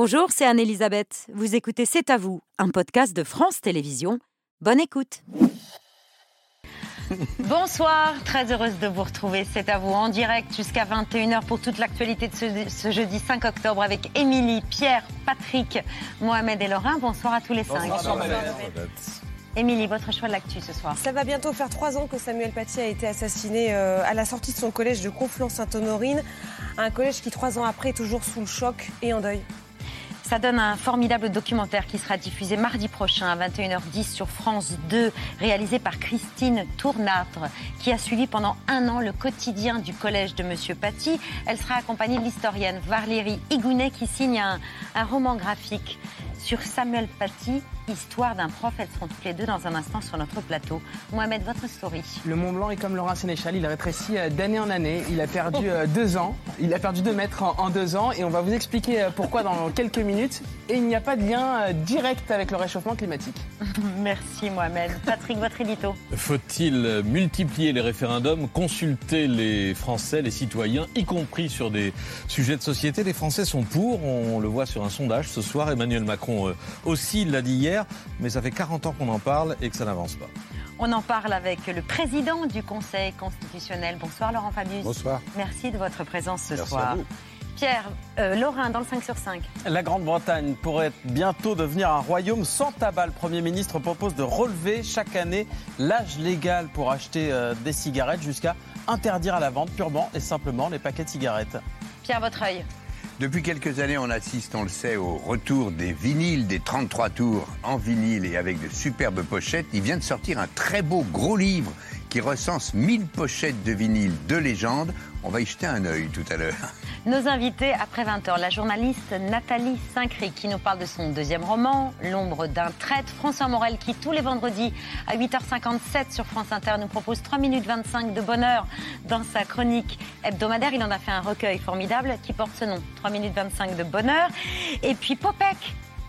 Bonjour, c'est Anne-Elisabeth. Vous écoutez C'est à vous, un podcast de France Télévisions. Bonne écoute. Bonsoir, très heureuse de vous retrouver. C'est à vous en direct jusqu'à 21h pour toute l'actualité de ce, jeudi 5 octobre avec Émilie, Pierre, Patrick, Mohamed et Laurent. Bonsoir à tous les cinq. Bonsoir, Émilie, votre choix de l'actu ce soir. Ça va bientôt faire trois ans que Samuel Paty a été assassiné euh, à la sortie de son collège de Conflans-Sainte-Honorine. Un collège qui, trois ans après, est toujours sous le choc et en deuil. Ça donne un formidable documentaire qui sera diffusé mardi prochain à 21h10 sur France 2, réalisé par Christine Tournâtre, qui a suivi pendant un an le quotidien du collège de Monsieur Paty. Elle sera accompagnée de l'historienne Valérie Igounet qui signe un, un roman graphique sur Samuel Paty, Histoire d'un prof. Elles seront toutes les deux dans un instant sur notre plateau. Mohamed, votre story. Le Mont Blanc est comme Laurent Sénéchal, il rétréci euh, d'année en année. Il a perdu euh, deux ans. Il a perdu deux mètres en, deux ans et on va vous expliquer euh, pourquoi dans quelques minutes. Et il n'y a pas de lien direct avec le réchauffement climatique. Merci Mohamed. Patrick, votre édito. Faut-il multiplier les référendums, consulter les Français, les citoyens, y compris sur des sujets de société? Les Français sont pour, on le voit sur un sondage ce soir. Emmanuel Macron aussi l'a dit hier mais ça fait 40 ans qu'on en parle et que ça n'avance pas. On en parle avec le président du Conseil constitutionnel. Bonsoir Laurent Fabius. Bonsoir. Merci de votre présence ce soir. Pierre, euh, Laurent, dans le 5 sur 5. La Grande-Bretagne pourrait bientôt devenir un royaume sans tabac. Le Premier ministre propose de relever chaque année l'âge légal pour acheter euh, des cigarettes jusqu'à interdire à la vente purement et simplement les paquets de cigarettes. Pierre, votre œil. Depuis quelques années, on assiste, on le sait, au retour des vinyles, des 33 tours en vinyle et avec de superbes pochettes. Il vient de sortir un très beau gros livre qui recense 1000 pochettes de vinyle de légende. On va y jeter un œil tout à l'heure. Nos invités après 20h, la journaliste Nathalie Saint-Cré qui nous parle de son deuxième roman, L'ombre d'un traître. François Morel qui tous les vendredis à 8h57 sur France Inter nous propose 3 minutes 25 de bonheur dans sa chronique hebdomadaire. Il en a fait un recueil formidable qui porte ce nom, 3 minutes 25 de bonheur. Et puis Popek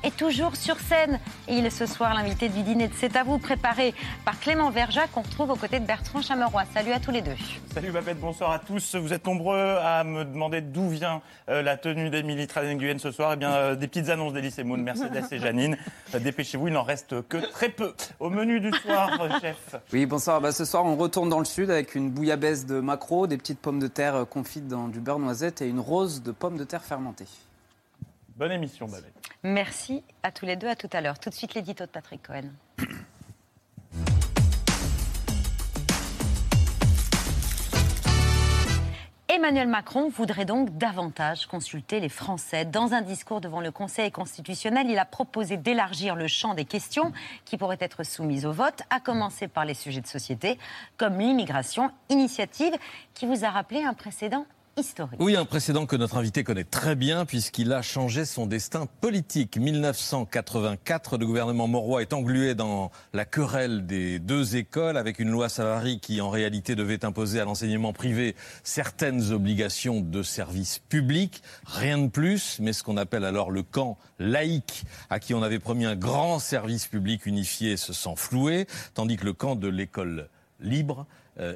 est toujours sur scène. Et il est ce soir l'invité du dîner de C'est à vous, préparé par Clément Verja, qu'on retrouve aux côtés de Bertrand Chameroy. Salut à tous les deux. Salut Babette, bonsoir à tous. Vous êtes nombreux à me demander d'où vient euh, la tenue d'Emilie Tradenguyen ce soir. Eh bien, euh, des petites annonces d'Elysée Moon, Mercedes et Janine. Euh, dépêchez-vous, il n'en reste que très peu. Au menu du soir, chef. Oui, bonsoir. Bah, ce soir, on retourne dans le sud avec une bouillabaisse de macro, des petites pommes de terre confites dans du beurre noisette et une rose de pommes de terre fermentées. Bonne émission, Babette. Merci à tous les deux. À tout à l'heure. Tout de suite, l'édito de Patrick Cohen. Emmanuel Macron voudrait donc davantage consulter les Français. Dans un discours devant le Conseil constitutionnel, il a proposé d'élargir le champ des questions qui pourraient être soumises au vote, à commencer par les sujets de société, comme l'immigration, initiative qui vous a rappelé un précédent oui, un précédent que notre invité connaît très bien puisqu'il a changé son destin politique. 1984, le gouvernement Mauroy est englué dans la querelle des deux écoles avec une loi Savary qui en réalité devait imposer à l'enseignement privé certaines obligations de service public. Rien de plus, mais ce qu'on appelle alors le camp laïque à qui on avait promis un grand service public unifié se sent floué, tandis que le camp de l'école libre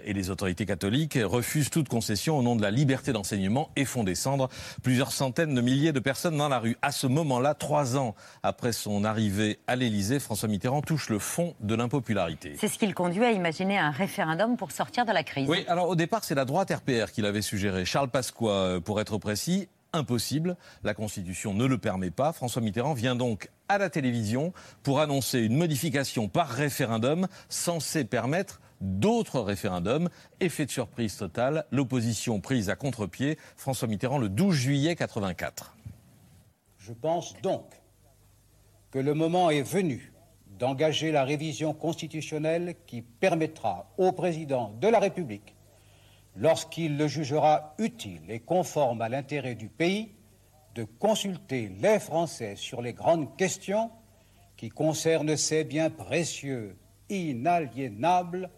et les autorités catholiques refusent toute concession au nom de la liberté d'enseignement et font descendre plusieurs centaines de milliers de personnes dans la rue. À ce moment-là, trois ans après son arrivée à l'Élysée, François Mitterrand touche le fond de l'impopularité. C'est ce qui le conduit à imaginer un référendum pour sortir de la crise. Oui, alors au départ, c'est la droite RPR qui l'avait suggéré. Charles Pasqua, euh, pour être précis, impossible. La Constitution ne le permet pas. François Mitterrand vient donc à la télévision pour annoncer une modification par référendum censée permettre d'autres référendums. Effet de surprise total, l'opposition prise à contre-pied, François Mitterrand le 12 juillet 84. Je pense donc que le moment est venu d'engager la révision constitutionnelle qui permettra au président de la République, lorsqu'il le jugera utile et conforme à l'intérêt du pays, de consulter les Français sur les grandes questions qui concernent ces biens précieux, inaliénables,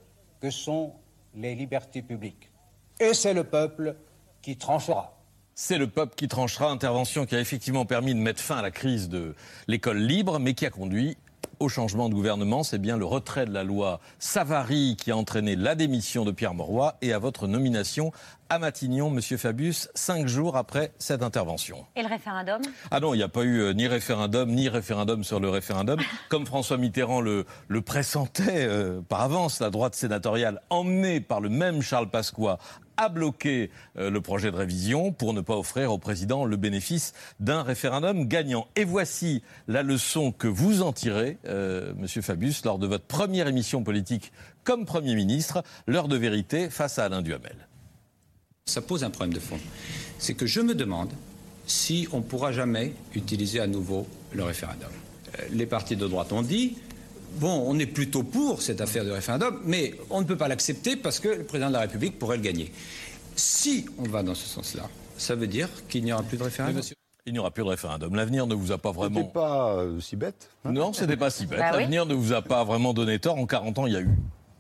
que sont les libertés publiques. Et c'est le peuple qui tranchera. C'est le peuple qui tranchera, intervention qui a effectivement permis de mettre fin à la crise de l'école libre, mais qui a conduit au changement de gouvernement. C'est bien le retrait de la loi Savary qui a entraîné la démission de Pierre Mauroy et à votre nomination à Matignon, Monsieur Fabius, cinq jours après cette intervention. Et le référendum? Ah non, il n'y a pas eu euh, ni référendum, ni référendum sur le référendum. Comme François Mitterrand le, le pressentait euh, par avance, la droite sénatoriale, emmenée par le même Charles Pasqua, a bloqué euh, le projet de révision pour ne pas offrir au président le bénéfice d'un référendum gagnant. Et voici la leçon que vous en tirez, euh, Monsieur Fabius, lors de votre première émission politique comme Premier ministre, l'heure de vérité face à Alain Duhamel. Ça pose un problème de fond. C'est que je me demande si on pourra jamais utiliser à nouveau le référendum. Euh, Les partis de droite ont dit bon, on est plutôt pour cette affaire de référendum, mais on ne peut pas l'accepter parce que le président de la République pourrait le gagner. Si on va dans ce sens-là, ça veut dire qu'il n'y aura plus de référendum. Il n'y aura plus de référendum. L'avenir ne vous a pas vraiment. C'était pas euh, si bête. hein. Non, c'était pas si bête. Bah oui. L'avenir ne vous a pas vraiment donné tort. En 40 ans, il y a eu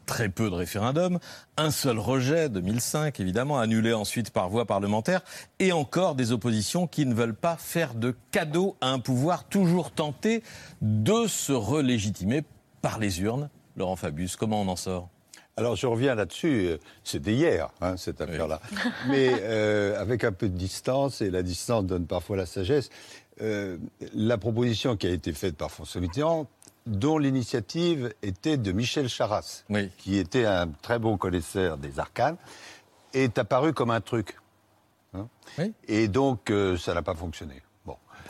très peu de référendums. Un seul rejet, 2005, évidemment, annulé ensuite par voie parlementaire. Et encore des oppositions qui ne veulent pas faire de cadeaux à un pouvoir toujours tenté de se relégitimer par les urnes. Laurent Fabius, comment on en sort? Alors je reviens là-dessus, euh, c'était hier, hein, cette affaire-là. Mais euh, avec un peu de distance, et la distance donne parfois la sagesse, euh, la proposition qui a été faite par François Mitterrand, dont l'initiative était de Michel Charras, Oui. qui était un très bon connaisseur des arcanes, est apparue comme un truc. hein. Oui. Et donc euh, ça n'a pas fonctionné.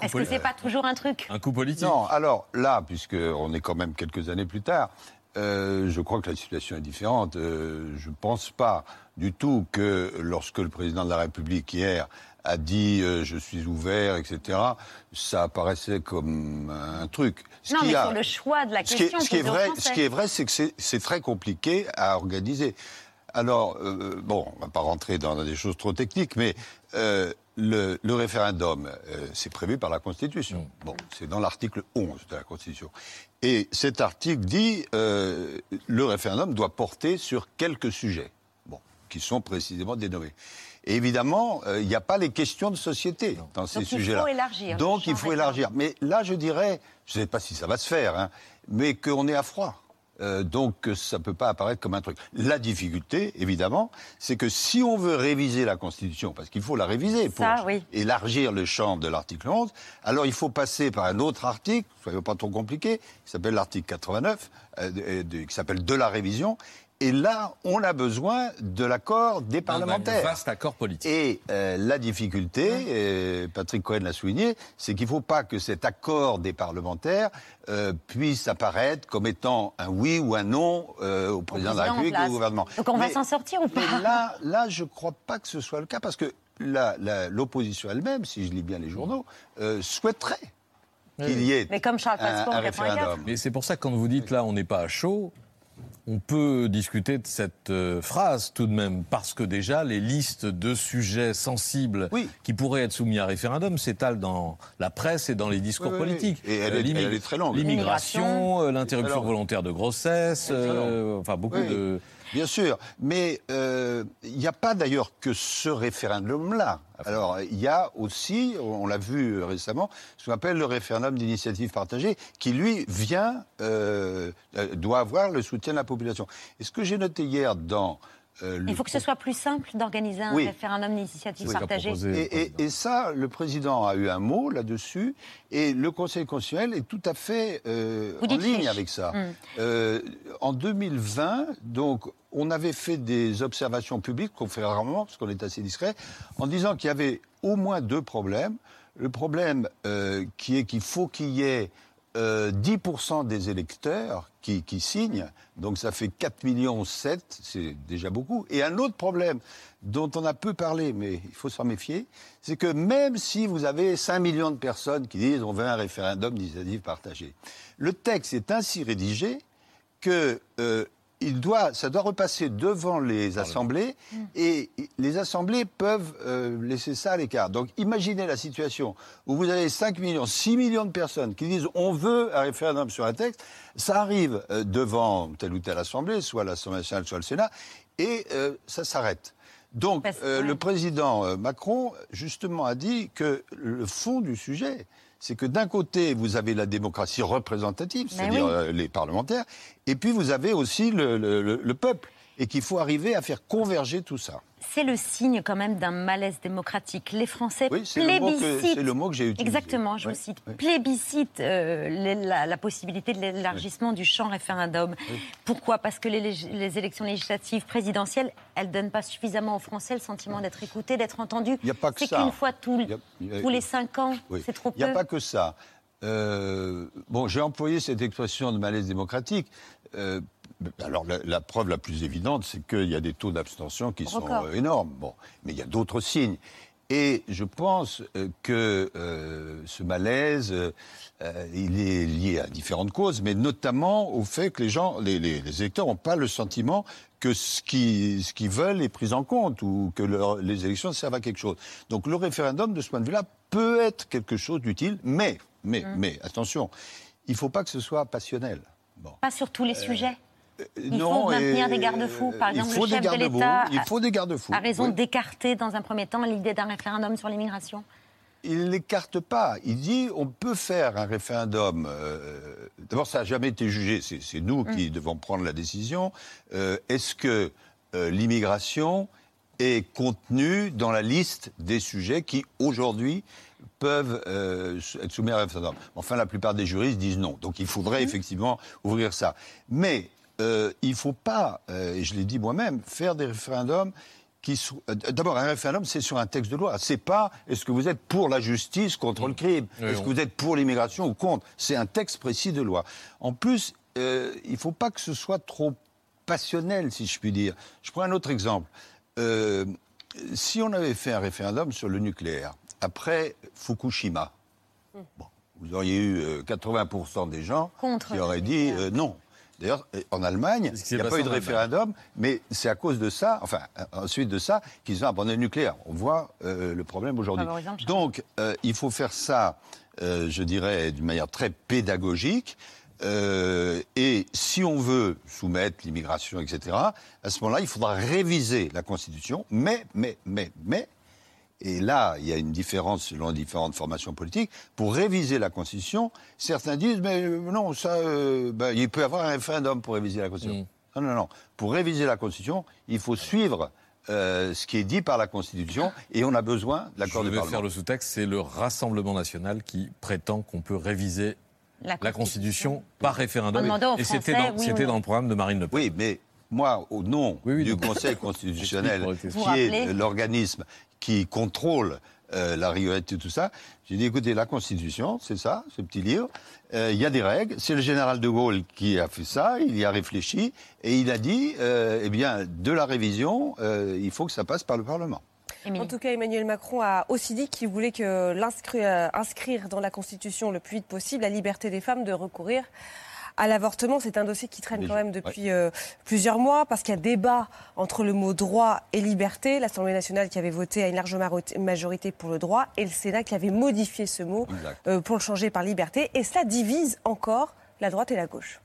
Est-ce que c'est pas toujours un truc Un coup politique Non, alors là, puisqu'on est quand même quelques années plus tard, euh, je crois que la situation est différente. Euh, je ne pense pas du tout que lorsque le président de la République hier a dit euh, je suis ouvert, etc., ça apparaissait comme un truc. Ce Non, mais a- sur le choix de la ce qui est, question ce qui est vrai, ce qui est vrai, c'est que c'est- c'est très compliqué à organiser. Alors, euh, bon, on va pas rentrer dans des choses trop techniques, mais euh, le, le référendum, euh, c'est prévu par la Constitution. Bon, c'est dans l'article 11 de la Constitution. Et cet article dit euh, le référendum doit porter sur quelques sujets, bon, qui sont précisément dénommés. Et évidemment, euh, il n'y a pas les questions de société dans ces Donc, il faut sujets-là. élargir, Donc il faut élargir. Mais là, je dirais, je ne sais pas si ça va se faire, hein, mais qu'on est à froid. Euh, donc ça ne peut pas apparaître comme un truc. La difficulté, évidemment, c'est que si on veut réviser la Constitution, parce qu'il faut la réviser pour Ça, oui. élargir le champ de l'article 11, alors il faut passer par un autre article, soyons pas trop compliqué, qui s'appelle l'article 89, euh, de- de- qui s'appelle de la révision. Et là, on a besoin de l'accord des Un parlementaires. vaste accord politique. Et euh, la difficulté, et Patrick Cohen l'a souligné, c'est qu'il ne faut pas que cet accord des parlementaires euh, puisse apparaître comme étant un oui ou un non euh, au président de la République ou au gouvernement. Donc on va s'en sortir ou pas mais là, là, je ne crois pas que ce soit le cas, parce que l'opposition elle-même, si je lis bien les journaux, euh, souhaiterait qu'il y ait Mais comme Charles un, un 84. référendum. Mais c'est pour ça que quand vous dites là, on n'est pas à chaud, on peut discuter de cette euh, phrase tout de même, parce que déjà, les listes de sujets sensibles Oui. qui pourraient être soumis à référendum s'étalent dans la presse et dans les discours Oui, oui, oui. politiques. Et elle est- elle est très longue. L'immigration, euh, l'interruption volontaire de grossesse, euh, enfin beaucoup Oui, de... Bien sûr, mais euh, il n'y a pas d'ailleurs que ce référendum-là. Alors, il y a aussi, on l'a vu récemment, ce qu'on appelle le référendum d'initiative partagée, qui lui vient, euh, euh, doit avoir le soutien de la population. Et ce que j'ai noté hier dans euh, Il faut que ce soit plus simple d'organiser un Oui. référendum d'initiative qu'a partagée. et, et- ça, le président a eu un mot là-dessus, et le Conseil constitutionnel est tout à fait euh, en ligne avec ça. Mm. Euh, en 2020, donc, on avait fait des observations publiques qu'on fait rarement, parce qu'on est assez discret, en disant qu'il y avait au moins deux problèmes. Le problème euh, qui est qu'il faut qu'il y ait euh, 10% des électeurs qui, qui signent, donc ça fait 4 millions 7, c'est déjà beaucoup. Et un autre problème dont on a peu parlé, mais il faut s'en méfier, c'est que même si vous avez 5 millions de personnes qui disent on veut un référendum d'initiative partagée, le texte est ainsi rédigé que euh, il doit, ça doit repasser devant les assemblées et les assemblées peuvent euh, laisser ça à l'écart. Donc imaginez la situation où vous avez 5 millions, 6 millions de personnes qui disent on veut un référendum sur un texte, ça arrive euh, devant telle ou telle assemblée, soit l'Assemblée nationale, soit le Sénat, et euh, ça s'arrête. Donc Parce- euh, ouais. le président Macron, justement, a dit que le fond du sujet, c'est que d'un côté, vous avez la démocratie représentative, Ben c'est-à-dire oui. euh, les parlementaires, et puis vous avez aussi le, le- le- le peuple, et qu'il faut arriver à faire converger tout ça. C'est le signe quand même d'un malaise démocratique. Les Français Oui, c'est le mot que- plébiscitent. c'est le mot que j'ai utilisé. Exactement, je Oui, vous cite. oui. Plébiscite euh, la, la possibilité de l'élargissement du champ référendum. Pourquoi? Parce que les, élections législatives présidentielles, elles ne donnent pas suffisamment aux Français le sentiment d'être écoutés, d'être entendus. Il n'y a pas que C'est ça. qu'une fois a- tous les cinq ans, c'est trop Il n'y a peu. pas que ça. Euh, bon, j'ai employé cette expression de malaise démocratique. Euh, alors, la, la preuve la plus évidente, c'est qu'il y a des taux d'abstention qui sont Record. euh, énormes. Bon, mais il y a d'autres signes. Et je pense euh, que euh, ce malaise, euh, il est lié à différentes causes, mais notamment au fait que les gens, les, les- les électeurs n'ont pas le sentiment que ce qu'ils ce veulent est pris en compte ou que leur- les élections servent à quelque chose. Donc le référendum, de ce point de vue-là, peut être quelque chose d'utile, mais, mais, Mmh. mais, attention, il ne faut pas que ce soit passionnel. Bon. Pas sur tous les sujets. Il Non, faut maintenir des garde-fous. Par il exemple, le chef de l'État Il faut des garde-fous. a raison oui. d'écarter dans un premier temps l'idée d'un référendum sur l'immigration. il l'écarte pas. Il dit on peut faire un référendum. euh, D'abord, ça n'a jamais été jugé. C'est nous Mm. qui devons prendre la décision. Euh, Est-ce que euh, l'immigration est contenue dans la liste des sujets qui aujourd'hui peuvent euh, être soumis à un référendum? Enfin, la plupart des juristes disent non. Donc, il faudrait Mm. effectivement ouvrir ça. Mais euh, il ne faut pas, euh, et je l'ai dit moi-même, faire des référendums qui sont- euh, D'abord, un référendum, c'est sur un texte de loi. C'est pas est-ce que vous êtes pour la justice contre le crime? Oui, Est-ce on- que vous êtes pour l'immigration ou contre? C'est un texte précis de loi. En plus, euh, il ne faut pas que ce soit trop passionnel, si je puis dire. Je prends un autre exemple. Euh, si on avait fait un référendum sur le nucléaire, après Fukushima, bon, vous auriez eu euh, 80% des gens Contre qui auraient dit euh, non. D'ailleurs, en Allemagne, il n'y a pas eu de référendum, mais c'est à cause de ça, enfin, ensuite de ça, qu'ils ont abandonné le nucléaire. On voit euh, le problème aujourd'hui. Donc, euh, il faut faire ça, euh, je dirais, d'une manière très pédagogique. Euh, et si on veut soumettre l'immigration, etc., à ce moment-là, il faudra réviser la Constitution. Mais, mais, mais, mais, et là, il y a une différence selon les différentes formations politiques. Pour réviser la Constitution, certains disent, mais euh, non, ça, euh, ben, il peut y avoir un référendum pour réviser la Constitution. Non, non, non. Pour réviser la Constitution, il faut suivre euh, ce qui est dit par la Constitution et on a besoin de l'accord Je du vais Parlement. faire le sous-texte, c'est le Rassemblement national qui prétend qu'on peut réviser La la Constitution par référendum. En demandant aux Et c'était dans, oui ou c'était non. dans le programme de Marine Le Pen. Oui, mais moi, au nom Oui, oui, du. Conseil constitutionnel, qui est l'organisme qui contrôle euh, la de tout ça, j'ai dit, écoutez, la Constitution, c'est ça, ce petit livre, euh, il y a des règles, c'est le général de Gaulle qui a fait ça, il y a réfléchi, et il a dit, euh, eh bien, de la révision, euh, il faut que ça passe par le Parlement. Émilie. En tout cas, Emmanuel Macron a aussi dit qu'il voulait que l'inscrire inscrire dans la Constitution le plus vite possible la liberté des femmes de recourir à l'avortement. C'est un dossier qui traîne Déjà, quand même depuis euh, plusieurs mois parce qu'il y a débat entre le mot droit et liberté. L'Assemblée nationale qui avait voté à une large majorité pour le droit et le Sénat qui avait modifié ce mot euh, pour le changer par liberté. Et cela divise encore la droite et la gauche.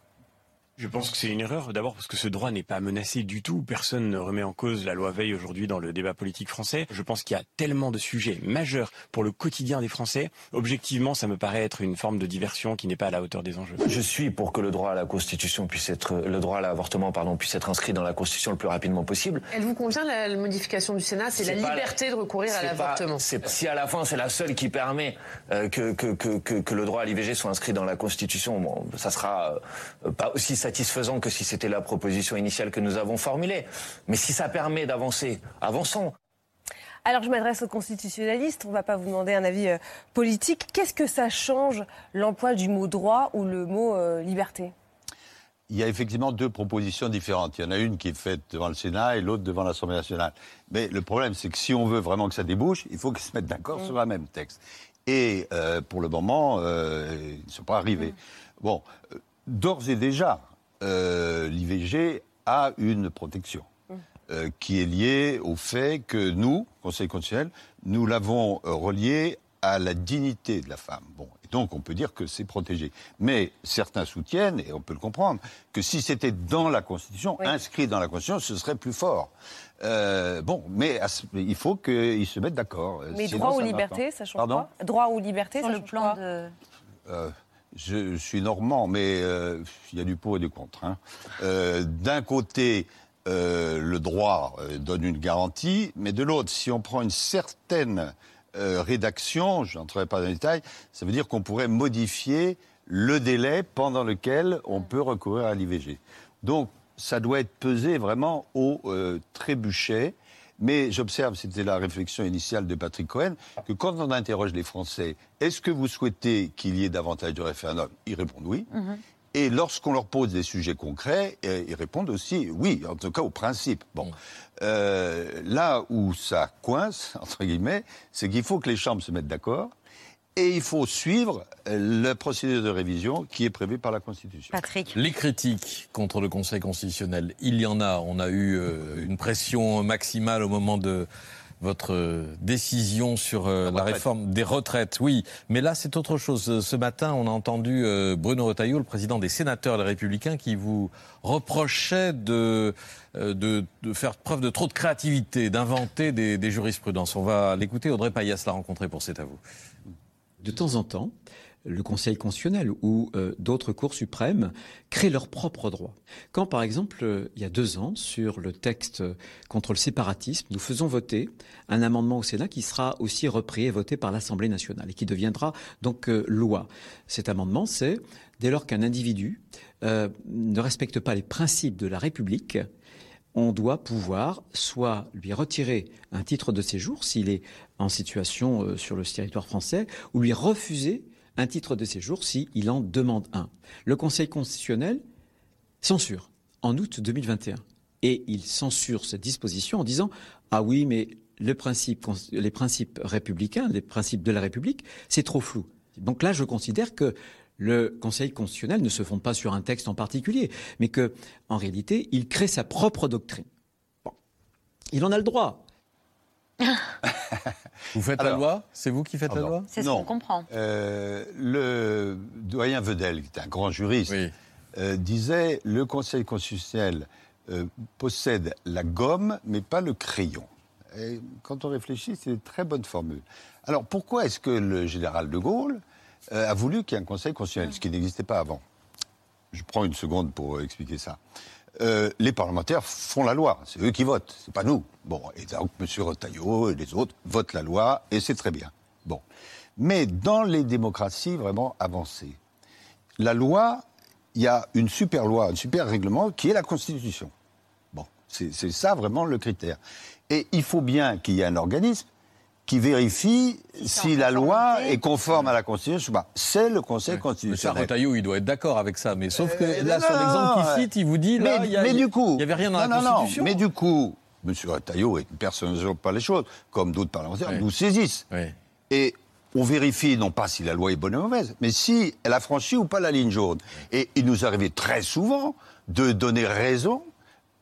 Je pense que c'est une erreur, d'abord parce que ce droit n'est pas menacé du tout. Personne ne remet en cause la loi Veil aujourd'hui dans le débat politique français. Je pense qu'il y a tellement de sujets majeurs pour le quotidien des Français. Objectivement, ça me paraît être une forme de diversion qui n'est pas à la hauteur des enjeux. Je suis pour que le droit à la Constitution puisse être, le droit à l'avortement, pardon, puisse être inscrit dans la Constitution le plus rapidement possible. Elle vous convient la, la modification du Sénat C'est la liberté de recourir à l'avortement. Si à la fin c'est la seule qui permet euh, que, que, que, que, que le droit à l'IVG soit inscrit dans la Constitution, bon, ça sera euh, pas aussi satisfaisant que si c'était la proposition initiale que nous avons formulée. Mais si ça permet d'avancer, avançons. Alors, je m'adresse aux constitutionnalistes. On ne va pas vous demander un avis euh, politique. Qu'est-ce que ça change l'emploi du mot droit ou le mot euh, liberté? Il y a effectivement deux propositions différentes. Il y en a une qui est faite devant le Sénat et l'autre devant l'Assemblée nationale. Mais le problème, c'est que si on veut vraiment que ça débouche, il faut qu'ils se mettent d'accord sur un même texte. Et euh, pour le moment, euh, ils ne sont pas arrivés. Bon, euh, d'ores et déjà, euh, l'IVG a une protection euh, qui est liée au fait que nous, Conseil constitutionnel, nous l'avons euh, relié à la dignité de la femme. Bon, et donc on peut dire que c'est protégé. Mais certains soutiennent, et on peut le comprendre, que si c'était dans la Constitution, inscrit dans la Constitution, ce serait plus fort. Euh, bon, mais il faut qu'ils se mettent d'accord. Mais Sinon, droit ou liberté, ça change Pardon quoi? Droit ou liberté, Sur ça le change plan quoi? de. Euh, je, suis normand, mais euh, il y a du pour et du contre. hein. Euh, D'un côté, euh, le droit donne une garantie, mais de l'autre, si on prend une certaine rédaction, je n'entrerai pas dans les détails, ça veut dire qu'on pourrait modifier le délai pendant lequel on peut recourir à l'IVG. Donc, ça doit être pesé vraiment au trébuchet. Mais j'observe, c'était la réflexion initiale de Patrick Cohen, que quand on interroge les Français, est-ce que vous souhaitez qu'il y ait davantage de référendums? Ils répondent oui. Et lorsqu'on leur pose des sujets concrets, euh, ils répondent aussi oui, en tout cas au principe. Bon, Euh, là où ça coince entre guillemets, c'est qu'il faut que les chambres se mettent d'accord et il faut suivre euh, la procédure de révision qui est prévue par la Constitution. Patrick. Les critiques contre le Conseil constitutionnel, il y en a. On a eu euh, une pression maximale au moment de votre euh, décision sur euh, la réforme des retraites. Oui, mais là c'est autre chose. Ce matin, on a entendu euh, Bruno Retailleau, le président des sénateurs les Républicains, qui vous reprochait de, euh, de, de faire preuve de trop de créativité, d'inventer des, des jurisprudences. On va l'écouter. Audrey Payas l'a rencontré pour C'est à vous. De temps en temps, le Conseil constitutionnel ou euh, d'autres cours suprêmes créent leurs propres droits. Quand, par exemple, euh, il y a deux ans, sur le texte contre le séparatisme, nous faisons voter un amendement au Sénat qui sera aussi repris et voté par l'Assemblée nationale et qui deviendra donc euh, loi. Cet amendement, c'est dès lors qu'un individu ne respecte pas les principes de la République, on doit pouvoir soit lui retirer un titre de séjour s'il est en situation euh, sur le territoire français, ou lui refuser un titre de séjour s'il en demande un. Le Conseil constitutionnel censure en août 2021. Et il censure cette disposition en disant Ah oui, mais les principes républicains, les principes de la République, c'est trop flou. Donc là, je considère que le Conseil constitutionnel ne se fonde pas sur un texte en particulier, mais que, en réalité, il crée sa propre doctrine. Bon. Il en a le droit. Vous faites la Alors- loi? C'est vous qui faites la Pardon. loi? C'est ce Non. qu'on comprend. Euh, le doyen Vedel, qui est un grand juriste, euh, disait le Conseil constitutionnel euh, possède la gomme, mais pas le crayon. Et quand on réfléchit, c'est une très bonne formule. Alors pourquoi est-ce que le général de Gaulle euh, a voulu qu'il y ait un Conseil constitutionnel, ce qui n'existait pas avant Je prends une seconde pour euh, expliquer ça. Euh, les parlementaires font la loi, c'est eux qui votent, c'est pas nous. Bon, et donc M. Retailleau et les autres votent la loi, et c'est très bien. Bon. Mais dans les démocraties vraiment avancées, la loi, il y a une super loi, un super règlement qui est la Constitution. Bon, c'est ça vraiment le critère. Et il faut bien qu'il y ait un organisme qui vérifie si la loi est conforme à la Constitution ou pas. C'est le Conseil Mais ça, constitutionnel. Retailleau, il doit être d'accord avec ça. Mais sauf que Euh, là, non, sur l'exemple qu'il cite, il vous dit, mais, là, il y a- mais du coup, il n'y avait rien dans non, la non, non, Constitution. mais du coup, M. Retailleau est une personne ne pas les choses, comme d'autres parlementaires, nous saisissent. Et on vérifie non pas si la loi est bonne ou mauvaise, mais si elle a franchi ou pas la ligne jaune. Et il nous arrivait très souvent de donner raison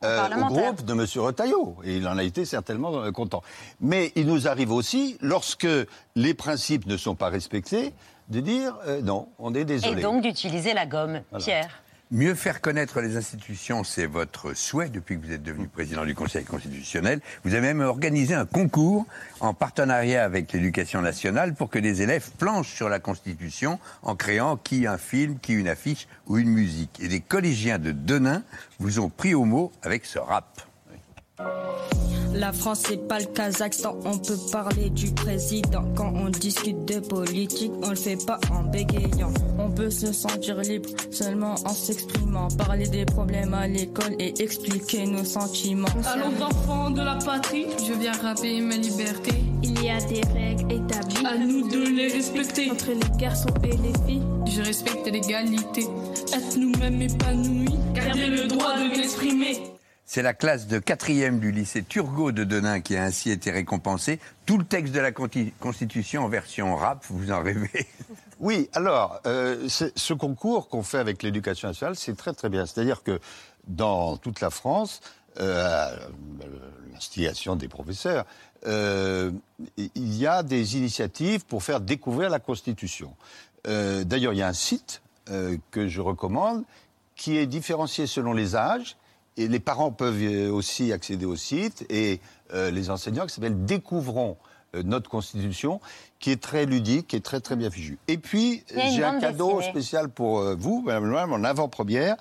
euh, au groupe de M. Retailleau. Et il en a été certainement euh, content. Mais il nous arrive aussi, lorsque les principes ne sont pas respectés, de dire euh, non, on est Et désolé. donc d'utiliser la gomme. Voilà. Pierre. Mieux faire connaître les institutions, c'est votre souhait depuis que vous êtes devenu président du Conseil constitutionnel. Vous avez même organisé un concours en partenariat avec l'éducation nationale pour que les élèves planchent sur la Constitution en créant qui un film, qui une affiche ou une musique. Et des collégiens de Denain vous ont pris au mot avec ce rap. La France c'est pas le Kazakhstan, on peut parler du président quand on discute de politique, on le fait pas en bégayant. On peut se sentir libre seulement en s'exprimant, parler des problèmes à l'école et expliquer nos sentiments. Allons enfants de la patrie, je viens rapper ma liberté. Il y a des règles établies, À nous de les respecter. entre les garçons et les filles. Je respecte l'égalité, être nous-mêmes épanouis, garder le droit de m'exprimer. C'est la classe de quatrième du lycée Turgot de Denain qui a ainsi été récompensée. Tout le texte de la Constitution en version rap, vous en rêvez Oui, alors, euh, ce concours qu'on fait avec l'éducation nationale, c'est très très bien. C'est-à-dire que dans toute la France, euh, l'instigation des professeurs, euh, il y a des initiatives pour faire découvrir la Constitution. Euh, D'ailleurs, il y a un site que je recommande qui est différencié selon les âges. Les parents peuvent euh, aussi accéder au site et euh, les enseignants qui s'appelle Découvrons euh, notre Constitution, qui est très ludique, qui est très très bien fichu. Et puis j'ai un cadeau dessinée. spécial pour euh, vous, Madame Maire, en avant-première.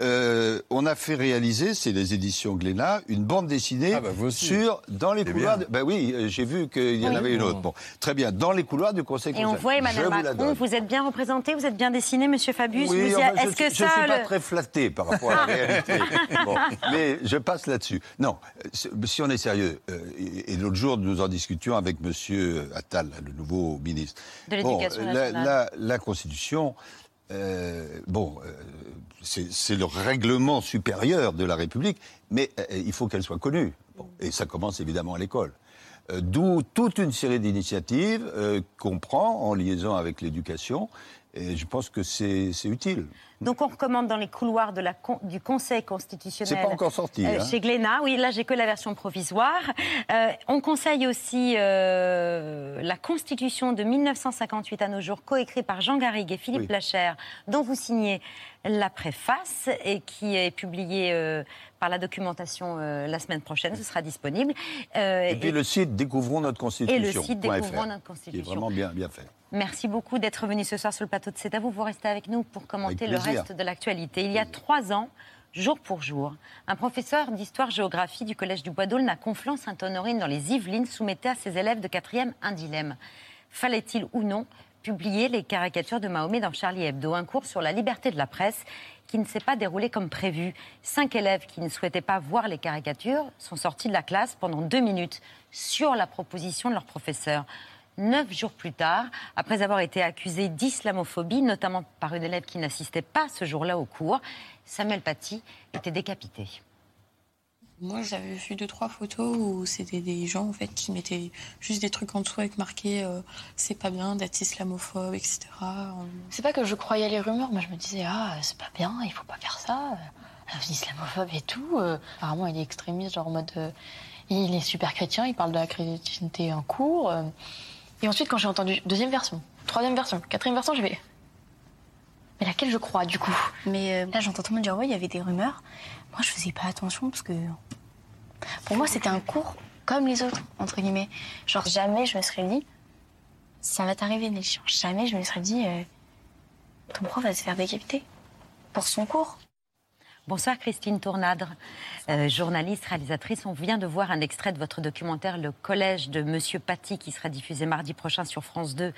Euh, on a fait réaliser, c'est les éditions Glénat, une bande dessinée sur dans les C'est couloirs. De, ben oui, euh, j'ai vu qu'il y en Oui. avait une autre. Bon, très bien. Dans les couloirs du Conseil Et on voit Emmanuel vous Macron, donne. vous êtes bien représenté, vous êtes bien dessiné, Monsieur Fabius. Oui, Vous y enfin, a- je Est-ce que suis- je ça, suis pas très flatté par rapport à la Ah. réalité. Bon, mais je passe là-dessus. Non, si on est sérieux, euh, et, et l'autre jour nous en discutions avec Monsieur Attal, le nouveau ministre. De l'Éducation la, nationale. la- la Constitution, euh, bon, euh, c'est le règlement supérieur de la République, mais euh, il faut qu'elle soit connue. Bon, et ça commence évidemment à l'école. D'où toute une série d'initiatives qu'on prend en liaison avec l'éducation. Et je pense que c'est utile. Donc on recommande dans les couloirs de la con- du Conseil constitutionnel. C'est pas encore sorti, euh, hein. Chez Glénat, oui, là j'ai que la version provisoire. Euh, on conseille aussi euh, la Constitution de 1958 à nos jours, coécrite par Jean Garrigue et Philippe Oui. Lachaire, dont vous signez la préface et qui est publiée euh, par la documentation euh, la semaine prochaine. Ce sera disponible. Euh, Et puis le site Découvrons notre Constitution. Et le site Découvrons notre Qui est Constitution. vraiment bien, bien fait. Merci beaucoup d'être venu ce soir sur le plateau de C'est à vous. Vous restez avec nous pour commenter le reste de l'actualité. Il y a trois ans, jour pour jour, un professeur d'histoire-géographie du Collège du Bois d'Aulne à Conflans-Sainte-Honorine dans les Yvelines soumettait à ses élèves de quatrième un dilemme. Fallait-il ou non publier les caricatures de Mahomet dans Charlie Hebdo, un cours sur la liberté de la presse qui ne s'est pas déroulé comme prévu. Cinq élèves qui ne souhaitaient pas voir les caricatures sont sortis de la classe pendant deux minutes sur la proposition de leur professeur. Neuf jours plus tard, après avoir été accusé d'islamophobie, notamment par une élève qui n'assistait pas ce jour-là au cours, Samuel Paty était décapité. Moi, j'avais vu deux, trois photos où c'était des gens en fait, qui mettaient juste des trucs en dessous avec marqué euh, c'est pas bien d'être islamophobe, etc. C'est pas que je croyais les rumeurs, mais je me disais, ah, c'est pas bien, il faut pas faire ça. euh, Un islamophobe et tout. euh, apparemment, il est extrémiste, genre en mode. euh, il est super chrétien, il parle de la chrétienté en cours. Et ensuite, quand j'ai entendu deuxième version, troisième version, quatrième version, j'ai fait. Mais laquelle je crois, du coup? Mais euh, là, j'entends tout le monde dire, ouais, il y avait des rumeurs. Moi, je faisais pas attention parce que. Pour moi, c'était un cours comme les autres, entre guillemets. Genre, jamais je me serais dit, ça va t'arriver, Nelly. Jamais je me serais dit, euh, ton prof va se faire décapiter pour son cours. Bonsoir Christine Tournadre, Euh, journaliste, réalisatrice. On vient de voir un extrait de votre documentaire Le Collège de Monsieur Paty qui sera diffusé mardi prochain sur France 2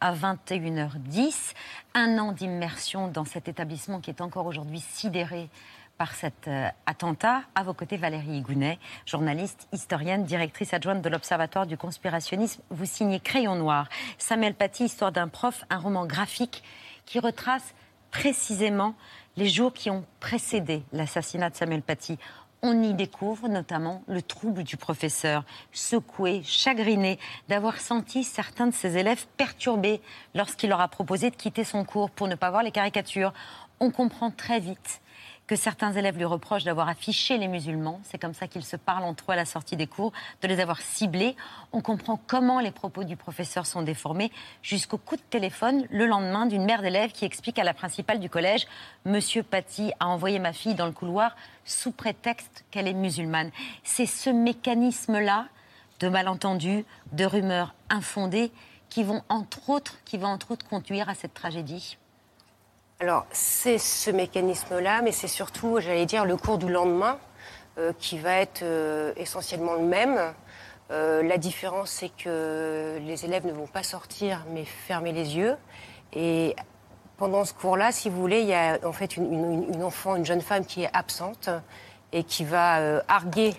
à 21h10. Un an d'immersion dans cet établissement qui est encore aujourd'hui sidéré par cet euh, attentat. À vos côtés, Valérie Higounet, journaliste, historienne, directrice adjointe de l'Observatoire du conspirationnisme. Vous signez Crayon Noir. Samuel Paty, Histoire d'un prof, un roman graphique qui retrace précisément les jours qui ont précédé l'assassinat de Samuel Paty. On y découvre notamment le trouble du professeur, secoué, chagriné d'avoir senti certains de ses élèves perturbés lorsqu'il leur a proposé de quitter son cours pour ne pas voir les caricatures. On comprend très vite que certains élèves lui reprochent d'avoir affiché les musulmans. C'est comme ça qu'ils se parlent entre eux à la sortie des cours, de les avoir ciblés. On comprend comment les propos du professeur sont déformés, jusqu'au coup de téléphone le lendemain d'une mère d'élève qui explique à la principale du collège Monsieur Paty a envoyé ma fille dans le couloir sous prétexte qu'elle est musulmane. C'est ce mécanisme-là de malentendus, de rumeurs infondées qui vont qui vont entre autres conduire à cette tragédie. Alors, c'est ce mécanisme-là, mais c'est surtout, j'allais dire, le cours du lendemain euh, qui va être euh, essentiellement le même. Euh, la différence, c'est que les élèves ne vont pas sortir, mais fermer les yeux. Et pendant ce cours-là, si vous voulez, il y a en fait une, une- une enfant, une jeune femme qui est absente et qui va euh, arguer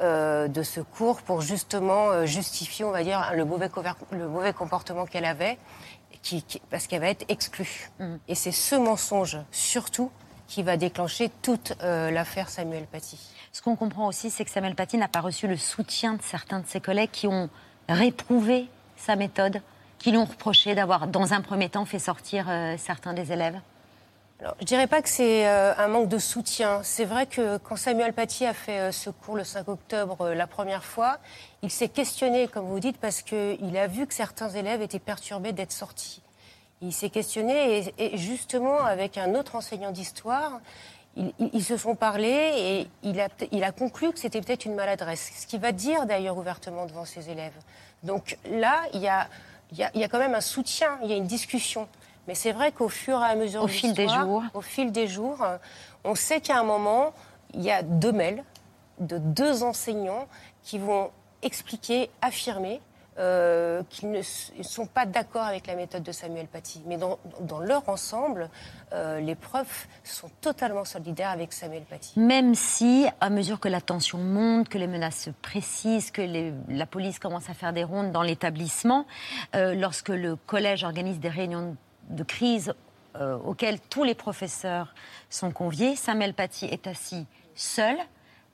euh, de ce cours pour justement euh, justifier, on va dire, le mauvais, le mauvais comportement qu'elle avait, qui- qui- parce qu'elle va être exclue. Et c'est ce mensonge, surtout, qui va déclencher toute euh, l'affaire Samuel Paty. Ce qu'on comprend aussi, c'est que Samuel Paty n'a pas reçu le soutien de certains de ses collègues qui ont réprouvé sa méthode, qui lui ont reproché d'avoir, dans un premier temps, fait sortir euh, certains des élèves. Alors, je dirais pas que c'est euh, un manque de soutien. C'est vrai que quand Samuel Paty a fait euh, ce cours le 5 octobre euh, la première fois, il s'est questionné, comme vous dites, parce qu'il a vu que certains élèves étaient perturbés d'être sortis. Il s'est questionné et, et justement avec un autre enseignant d'histoire, ils, ils- se sont parlé et il a, il a conclu que c'était peut-être une maladresse. Ce qu'il va dire d'ailleurs ouvertement devant ses élèves. Donc là, il y a, il y a- il y a quand même un soutien, il y a une discussion. Mais c'est vrai qu'au fur et à mesure Au de fil des jours. au fil des jours, euh, on sait qu'à un moment, il y a deux mails de deux enseignants qui vont expliquer, affirmer euh, qu'ils ne sont pas d'accord avec la méthode de Samuel Paty. Mais dans, dans leur ensemble, euh, les profs sont totalement solidaires avec Samuel Paty. Même si, à mesure que la tension monte, que les menaces se précisent, que les- la police commence à faire des rondes dans l'établissement, euh, lorsque le collège organise des réunions de crise euh, auxquelles tous les professeurs sont conviés, Samuel Paty est assis seul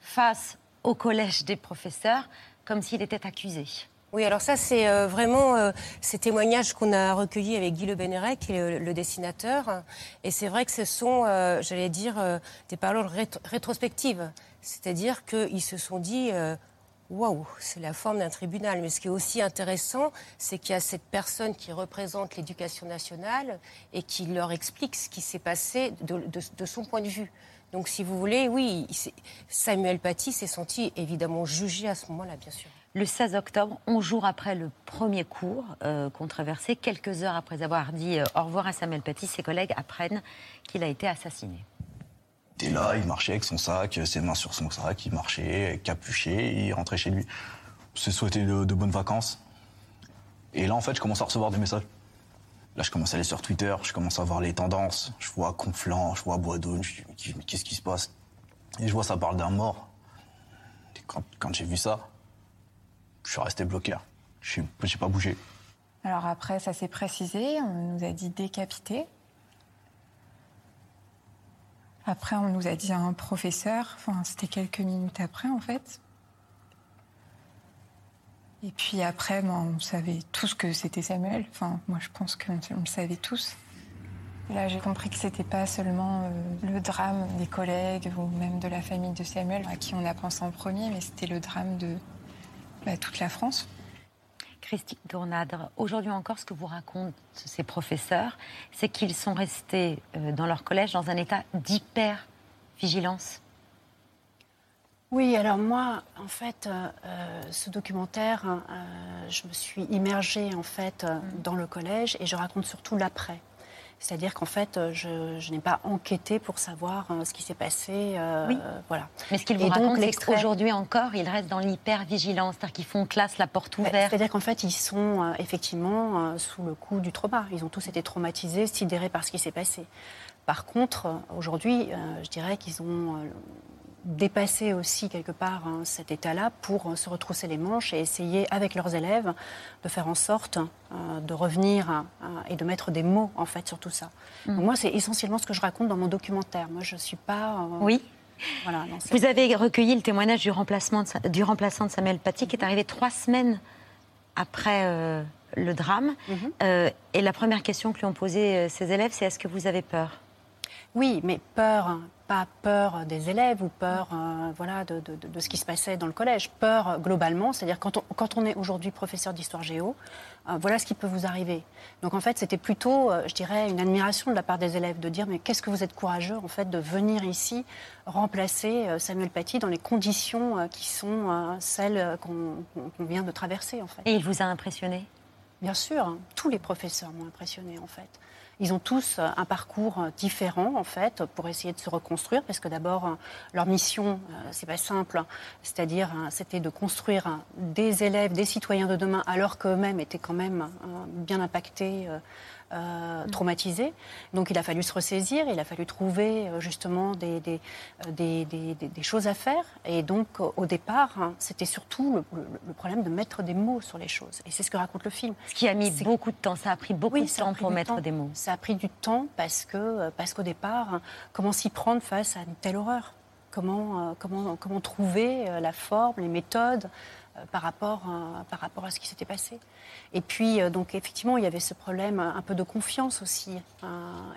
face au collège des professeurs, comme s'il était accusé. Oui, alors ça, c'est euh, vraiment euh, ces témoignages qu'on a recueillis avec Guy Le Bénérec, le, dessinateur. Et c'est vrai que ce sont, euh, j'allais dire, des paroles rét- rétrospectives. C'est-à-dire qu'ils se sont dit, waouh, c'est la forme d'un tribunal. Mais ce qui est aussi intéressant, c'est qu'il y a cette personne qui représente l'éducation nationale et qui leur explique ce qui s'est passé de, son point de vue. Donc, si vous voulez, oui, Samuel Paty s'est senti évidemment jugé à ce moment-là, bien sûr. Le 16 octobre, 11 jours après le premier cours euh, controversé, quelques heures après avoir dit euh, au revoir à Samuel Paty, ses collègues apprennent qu'il a été assassiné. Était là, il marchait avec son sac, ses mains sur son sac, il marchait, capuché, il rentrait chez lui. Il se souhaitait de, bonnes vacances. Et là, en fait, je commence à recevoir des messages. Là, je commence à aller sur Twitter, je commence à voir les tendances. Je vois Conflans, je vois Boisdone, je me dis, mais qu'est-ce qui se passe? Et je vois, ça parle d'un mort. Quand, quand j'ai vu ça, je suis resté bloqué. Je n'ai pas bougé. Alors après, ça s'est précisé, on nous a dit décapité. Après, on nous a dit un professeur, c'était quelques minutes après en fait. Et puis après, ben, on savait tous que c'était Samuel. Moi, je pense qu'on on le savait tous. Là, j'ai compris que c'était pas seulement euh, le drame des collègues ou même de la famille de Samuel à qui on a pensé en premier, mais c'était le drame de bah, toute la France. Christine Tournadre, aujourd'hui encore, ce que vous racontent ces professeurs, c'est qu'ils sont restés euh, dans leur collège dans un état d'hyper-vigilance. Oui, alors moi, en fait, euh, euh, ce documentaire, euh, je me suis immergée en fait euh, dans le collège et je raconte surtout l'après. C'est-à-dire qu'en fait, euh, je, je n'ai pas enquêté pour savoir euh, ce qui s'est passé. euh, Oui. Voilà. Mais ce qu'ils vous racontent, c'est qu'aujourd'hui encore, ils restent dans l'hyper-vigilance, c'est-à-dire qu'ils font classe la porte Bah, ouverte. C'est-à-dire qu'en fait, ils sont effectivement sous le coup du trauma. Ils ont tous été traumatisés, sidérés par ce qui s'est passé. Par contre, aujourd'hui, je dirais qu'ils ont dépassé aussi quelque part hein, cet état-là pour euh, se retrousser les manches et essayer avec leurs élèves de faire en sorte euh, de revenir euh, et de mettre des mots en fait sur tout ça. Mm. Donc moi, c'est essentiellement ce que je raconte dans mon documentaire. Moi, je suis pas. euh, Oui. Voilà. Vous avez recueilli le témoignage du, remplacement de Sa- du remplaçant de Samuel Paty qui est arrivé trois semaines après le drame. Euh, et la première question que lui ont posée ses élèves, c'est est-ce que vous avez peur? Oui, mais peur, hein, pas peur des élèves ou peur euh, voilà, de, de- ce qui se passait dans le collège. Peur euh, globalement, c'est-à-dire quand on, quand on est aujourd'hui professeur d'histoire géo, euh, voilà ce qui peut vous arriver. Donc en fait, c'était plutôt, euh, je dirais, une admiration de la part des élèves de dire mais qu'est-ce que vous êtes courageux en fait de venir ici remplacer Samuel Paty dans les conditions qui sont celles qu'on qu'on vient de traverser en fait. Et il vous a impressionné? Bien sûr, hein. tous les professeurs m'ont impressionné en fait. Ils ont tous euh, un parcours euh, différent en fait pour essayer de se reconstruire parce que d'abord euh, leur mission c'est pas simple, hein. c'est-à-dire c'était de construire des élèves, des citoyens de demain alors qu'eux-mêmes étaient quand même bien impactés. Euh, traumatisés. Donc il a fallu se ressaisir, il a fallu trouver euh, justement des, des, euh, des- des- des- des choses à faire. Et donc au départ, hein, c'était surtout le, problème de mettre des mots sur les choses. Et c'est ce que raconte le film. Ce qui a mis beaucoup de temps, ça a pris beaucoup Oui, de temps pour mettre temps. des mots. Ça a pris du temps parce que parce qu'au départ, hein, comment s'y prendre face à une telle horreur? Comment, euh, comment, comment trouver la forme, les méthodes par, rapport, euh, par rapport à ce qui s'était passé. Et puis, euh, donc, effectivement, il y avait ce problème un peu de confiance aussi. Euh,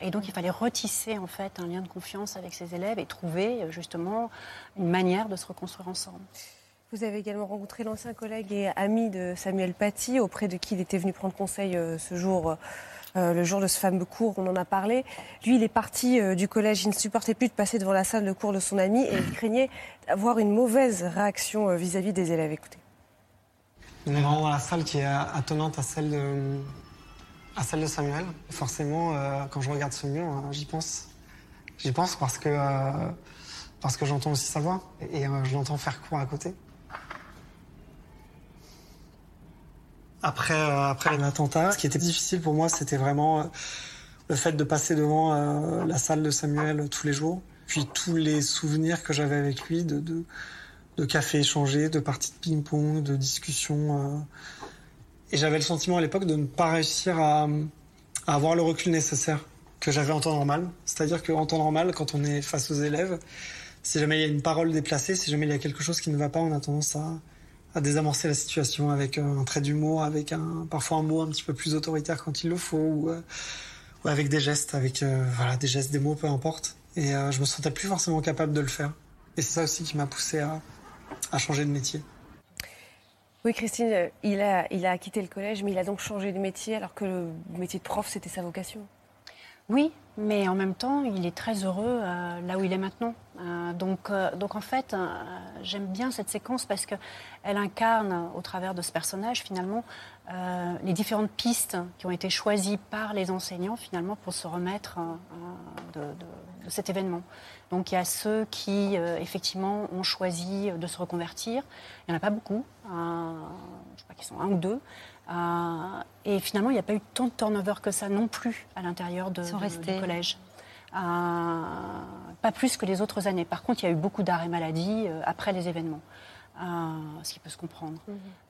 et donc, il fallait retisser, en fait, un lien de confiance avec ses élèves et trouver, euh, justement, une manière de se reconstruire ensemble. Vous avez également rencontré l'ancien collègue et ami de Samuel Paty, auprès de qui il était venu prendre conseil euh, ce jour, euh, le jour de ce fameux cours, on en a parlé. Lui, il est parti euh, du collège, il ne supportait plus de passer devant la salle de cours de son ami et il craignait d'avoir une mauvaise réaction euh, vis-à-vis des élèves. Écoutez. On est vraiment dans la salle qui est attenante à celle de, Samuel. Forcément, euh, quand je regarde ce mur, euh, j'y pense. J'y pense parce que, euh, que j'entends aussi sa voix et je l'entends faire cours à côté. Après, après l'attentat, ce qui était difficile pour moi, c'était vraiment le fait de passer devant la salle de Samuel tous les jours, puis tous les souvenirs que j'avais avec lui de, de café échangé, de parties de ping-pong, de discussions. euh. Et j'avais le sentiment à l'époque de ne pas réussir à, avoir le recul nécessaire que j'avais en temps normal. C'est-à-dire qu'en temps normal, quand on est face aux élèves, si jamais il y a une parole déplacée, si jamais il y a quelque chose qui ne va pas, on a tendance à, désamorcer la situation avec euh, un trait d'humour, avec un, parfois un mot un petit peu plus autoritaire quand il le faut, ou, euh, avec des gestes, avec voilà, des gestes, des mots, peu importe. Et je me sentais plus forcément capable de le faire. Et c'est ça aussi qui m'a poussé à, à changer de métier. Oui, Christine, euh, il a, il a quitté le collège, mais il a donc changé de métier alors que le métier de prof, c'était sa vocation. Oui, mais en même temps, il est très heureux euh, là où il est maintenant. Euh, donc, euh, donc en fait, euh, j'aime bien cette séquence parce qu'elle incarne, au travers de ce personnage, finalement, euh, les différentes pistes qui ont été choisies par les enseignants, finalement, pour se remettre euh, de, de- de cet événement. Donc il y a ceux qui, euh, effectivement, ont choisi de se reconvertir. Il n'y en a pas beaucoup. euh, je crois qu'ils sont un ou deux. Euh, et finalement, il n'y a pas eu tant de turnover que ça non plus à l'intérieur de, de- du collège. Euh, pas plus que les autres années. Par contre, il y a eu beaucoup d'arrêts maladie euh, après les événements. Euh, ce qui peut se comprendre.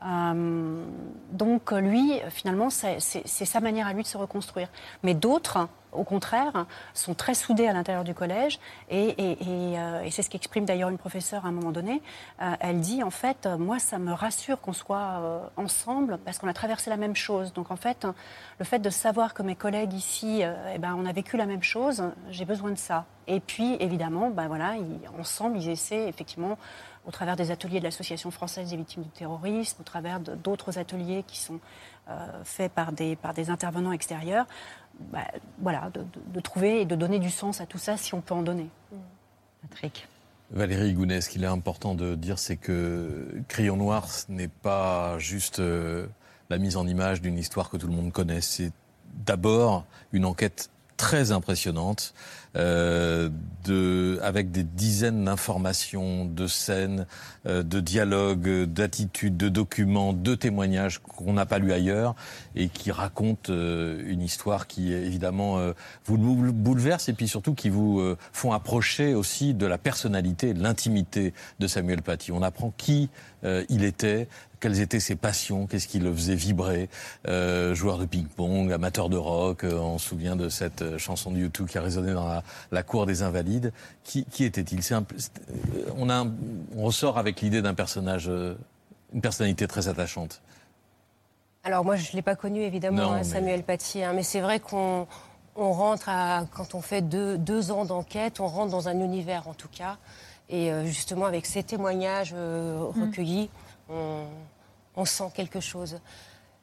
Euh, donc lui, finalement, c'est sa manière à lui de se reconstruire. Mais d'autres, au contraire, sont très soudés à l'intérieur du collège. Et, et- et, euh, et c'est ce qu'exprime d'ailleurs une professeure à un moment donné. Euh, elle dit, en fait, euh, moi, ça me rassure qu'on soit ensemble parce qu'on a traversé la même chose. Donc en fait, le fait de savoir que mes collègues ici, eh ben, on a vécu la même chose, j'ai besoin de ça. Et puis, évidemment, ben, voilà, ils- ensemble, ils essaient effectivement au travers des ateliers de l'Association française des victimes du terrorisme, au travers de- d'autres ateliers qui sont euh, faits par des, par des intervenants extérieurs, bah, voilà, de, de- de trouver et de donner du sens à tout ça si on peut en donner. Patrick. Valérie Gounès, ce qu'il est important de dire, c'est que Crayon Noir, ce n'est pas juste euh, la mise en image d'une histoire que tout le monde connaît. C'est d'abord une enquête très impressionnante, euh, de, avec des dizaines d'informations, de scènes, euh, de dialogues, d'attitudes, de documents, de témoignages qu'on n'a pas lu ailleurs et qui racontent euh, une histoire qui évidemment euh, vous boule- bouleverse et puis surtout qui vous euh, font approcher aussi de la personnalité, de l'intimité de Samuel Paty. On apprend qui il était, quelles étaient ses passions, qu'est-ce qui le faisait vibrer? Euh, joueur de ping-pong, amateur de rock, euh, on se souvient de cette euh, chanson de YouTube qui a résonné dans la, la cour des Invalides. Qui, qui était-il? Un on, a un- on ressort avec l'idée d'un personnage, euh, une personnalité très attachante. Alors moi, je ne l'ai pas connu évidemment, Non, hein, mais- Samuel Paty, hein, mais c'est vrai qu'on on rentre, à, quand on fait deux, deux ans d'enquête, on rentre dans un univers en tout cas. Et justement, avec ces témoignages euh, recueillis, on, on sent quelque chose.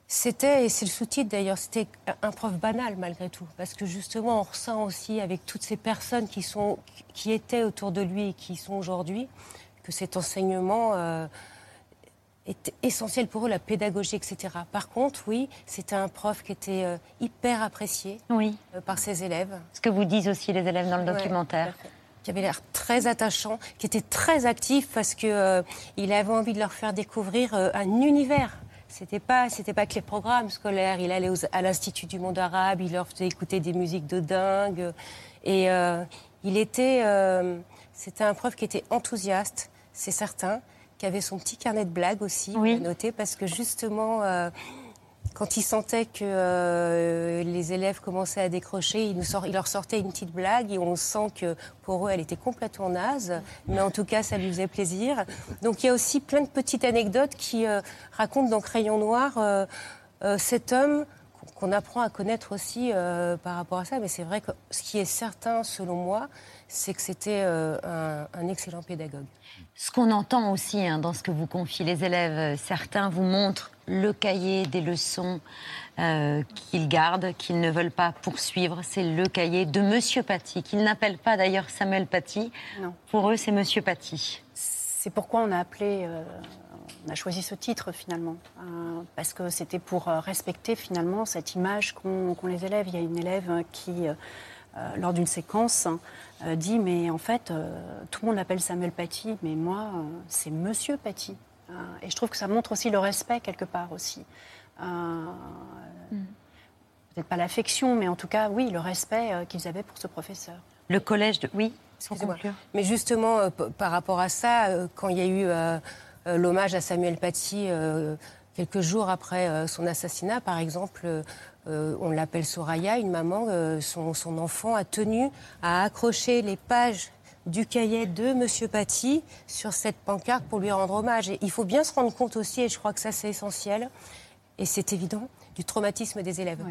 C'était, et c'est le sous-titre d'ailleurs, c'était un prof banal malgré tout, parce que justement, on ressent aussi avec toutes ces personnes qui, sont, qui étaient autour de lui et qui sont aujourd'hui, que cet enseignement euh, est essentiel pour eux, la pédagogie, etc. Par contre, oui, c'était un prof qui était euh, hyper apprécié oui. par ses élèves. Ce que vous disent aussi les élèves dans le Ouais, documentaire. Qui avait l'air très attachant, qui était très actif parce que euh, il avait envie de leur faire découvrir euh, un univers. C'était pas, c'était pas que les programmes scolaires. Il allait aux- à l'institut du monde arabe, il leur faisait écouter des musiques de dingue, et euh, il était, euh, c'était un prof qui était enthousiaste, c'est certain, qui avait son petit carnet de blagues aussi à noter parce que justement. Quand il sentait que euh, les élèves commençaient à décrocher, il, leur sortait une petite blague et on sent que pour eux, elle était complètement naze, mais en tout cas, ça lui faisait plaisir. Donc il y a aussi plein de petites anecdotes qui euh, racontent dans Crayon Noir euh, cet homme qu'on apprend à connaître aussi par rapport à ça. Mais c'est vrai que ce qui est certain, selon moi, c'est que c'était euh, un, un excellent pédagogue. Ce qu'on entend aussi hein, dans ce que vous confiez les élèves, euh, certains vous montrent le cahier des leçons euh, qu'ils gardent, qu'ils ne veulent pas poursuivre. C'est le cahier de Monsieur Paty, qu'ils n'appellent pas d'ailleurs Samuel Paty. Non. Pour eux, c'est Monsieur Paty. C'est pourquoi on a appelé, euh, on a choisi ce titre finalement, euh, parce que c'était pour respecter finalement cette image qu'ont les élèves. Il y a une élève euh, qui, euh, lors d'une séquence, euh, dit mais en fait euh, tout le monde l'appelle Samuel Paty, mais moi euh, c'est Monsieur Paty. Euh, et je trouve que ça montre aussi le respect quelque part aussi. Euh, Peut-être pas l'affection, mais en tout cas oui le respect euh, qu'ils avaient pour ce professeur. Le collège de... Oui, sans Excusez-moi. conclure? Mais justement, euh, par rapport à ça, euh, quand il y a eu euh, l'hommage à Samuel Paty euh, quelques jours après euh, son assassinat, par exemple, euh, on l'appelle Soraya, une maman, euh, son, son enfant a tenu à accrocher les pages du cahier de Monsieur Paty sur cette pancarte pour lui rendre hommage. Et il faut bien se rendre compte aussi, et je crois que ça c'est essentiel, et c'est évident, du traumatisme des élèves.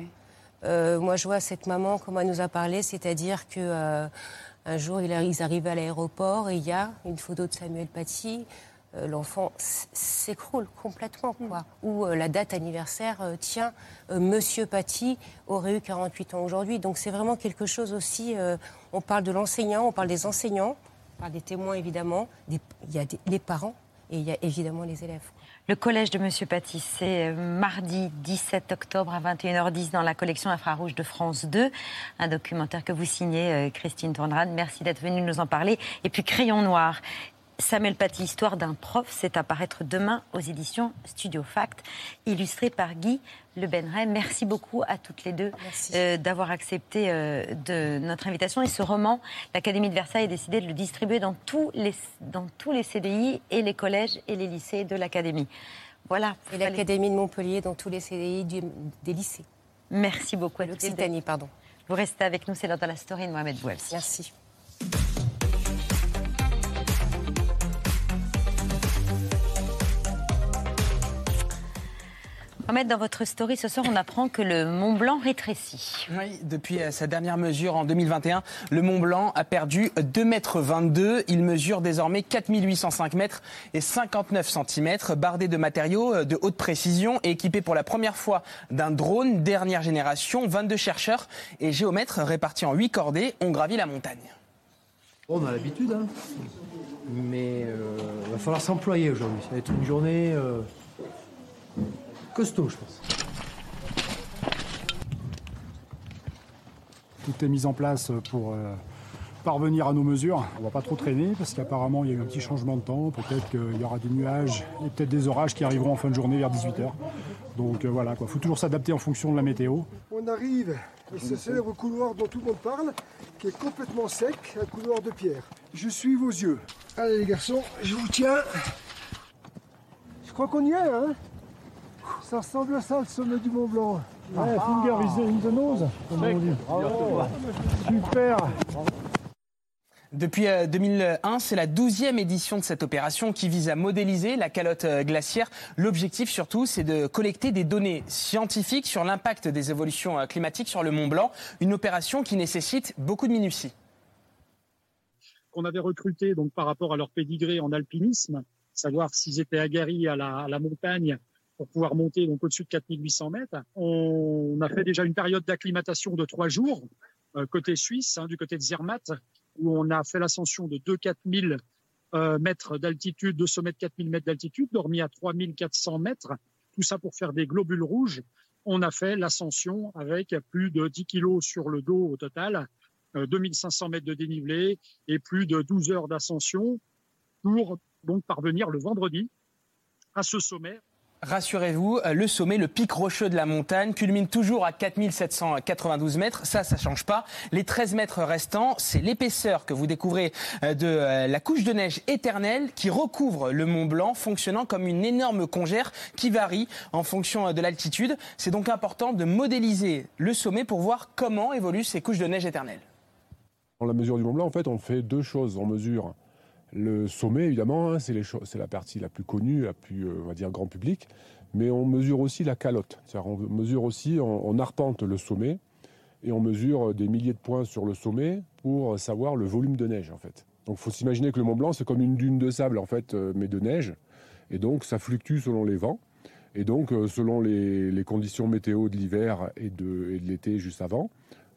Euh, moi, je vois cette maman, comme elle nous a parlé, c'est-à-dire que un jour, ils arrivent à l'aéroport et il y a une photo de Samuel Paty. Euh, L'enfant s'écroule complètement, quoi. Ou euh, la date anniversaire, euh, tiens, Monsieur Paty aurait eu 48 ans aujourd'hui. Donc c'est vraiment quelque chose aussi. on parle de l'enseignant, on parle des enseignants, on parle des témoins évidemment. des- Il y a des- les parents et il y a évidemment les élèves. Le collège de Monsieur Paty, c'est mardi 17 octobre à 21h10 dans la collection Infrarouge de France 2. Un documentaire que vous signez, Christine Tourneran. Merci d'être venue nous en parler. Et puis Crayon Noir. Samuel Paty, Histoire d'un prof, c'est à paraître demain aux éditions Studio Fact, illustré par Guy Le Benray. Merci beaucoup à toutes les deux euh, d'avoir accepté euh, de notre invitation. Et ce roman, l'Académie de Versailles a décidé de le distribuer dans tous les, dans tous les CDI et les collèges et les lycées de l'Académie. Voilà. Et l'Académie de Montpellier dans tous les CDI du- des lycées. Merci beaucoup à. L'Occitanie, pardon. Vous restez avec nous, c'est l'heure de la story de Mohamed Bouelsi. Merci. Mohamed, dans votre story ce soir, on apprend que le Mont Blanc rétrécit. Oui, depuis euh, sa dernière mesure en 2021, le Mont Blanc a perdu 2,22 m. Il mesure désormais 4805 mètres et 59 cm, bardé de matériaux euh, de haute précision et équipé pour la première fois d'un drone dernière génération. 22 chercheurs et géomètres répartis en 8 cordées ont gravi la montagne. On a l'habitude, hein. mais il va falloir s'employer aujourd'hui. Ça va être une journée euh, costaud, je pense. Tout est mis en place pour euh, parvenir à nos mesures. On va pas trop traîner parce qu'apparemment il y a eu un petit changement de temps. Peut-être qu'il y aura des nuages et peut-être des orages qui arriveront en fin de journée vers 18h. Donc euh, voilà, il faut toujours s'adapter en fonction de la météo. On arrive à ce célèbre couloir dont tout le monde parle, qui est complètement sec, un couloir de pierre. Je suis vos yeux. Allez les garçons, je vous tiens. Je crois qu'on y est, hein? Ça ressemble à ça, le sommet du Mont Blanc. Ouais, finger is in the nose, comme on dit. Super Depuis euh, 2001, c'est la 12e édition de cette opération qui vise à modéliser la calotte euh, glaciaire. L'objectif surtout, c'est de collecter des données scientifiques sur l'impact des évolutions euh, climatiques sur le Mont Blanc, une opération qui nécessite beaucoup de minutie. qu'on avait recrutés donc par rapport à leur pédigré en alpinisme, savoir s'ils étaient aguerris à la, à la montagne pour pouvoir monter donc au-dessus de 4800 mètres. On a fait déjà une période d'acclimatation de trois jours euh, côté suisse, hein, du côté de Zermatt, où on a fait l'ascension de 2 4000 euh, mètres d'altitude, de sommet de 4000 mètres d'altitude, dormi à 3400 mètres, tout ça pour faire des globules rouges. On a fait l'ascension avec plus de 10 kilos sur le dos au total, euh, 2500 mètres de dénivelé et plus de 12 heures d'ascension pour donc parvenir le vendredi à ce sommet. Rassurez-vous, euh, le sommet, le pic rocheux de la montagne, culmine toujours à 4792 mètres. Ça, ça change pas. Les 13 mètres restants, c'est l'épaisseur que vous découvrez euh, de euh, la couche de neige éternelle qui recouvre le Mont Blanc, fonctionnant comme une énorme congère qui varie en fonction de l'altitude. C'est donc important de modéliser le sommet pour voir comment évoluent ces couches de neige éternelle. Dans la mesure du Mont Blanc, en fait, on fait deux choses. On mesure le sommet, évidemment, hein, c'est la partie la plus connue, la plus, euh, on va dire, grand public. Mais on mesure aussi la calotte. On mesure aussi, on, arpente le sommet et on mesure des milliers de points sur le sommet pour savoir le volume de neige, en fait. Donc, il faut s'imaginer que le Mont Blanc, c'est comme une dune de sable, en fait, euh, mais de neige. Et donc, ça fluctue selon les vents. Et donc, euh, selon les, conditions météo de l'hiver et de l'été juste avant,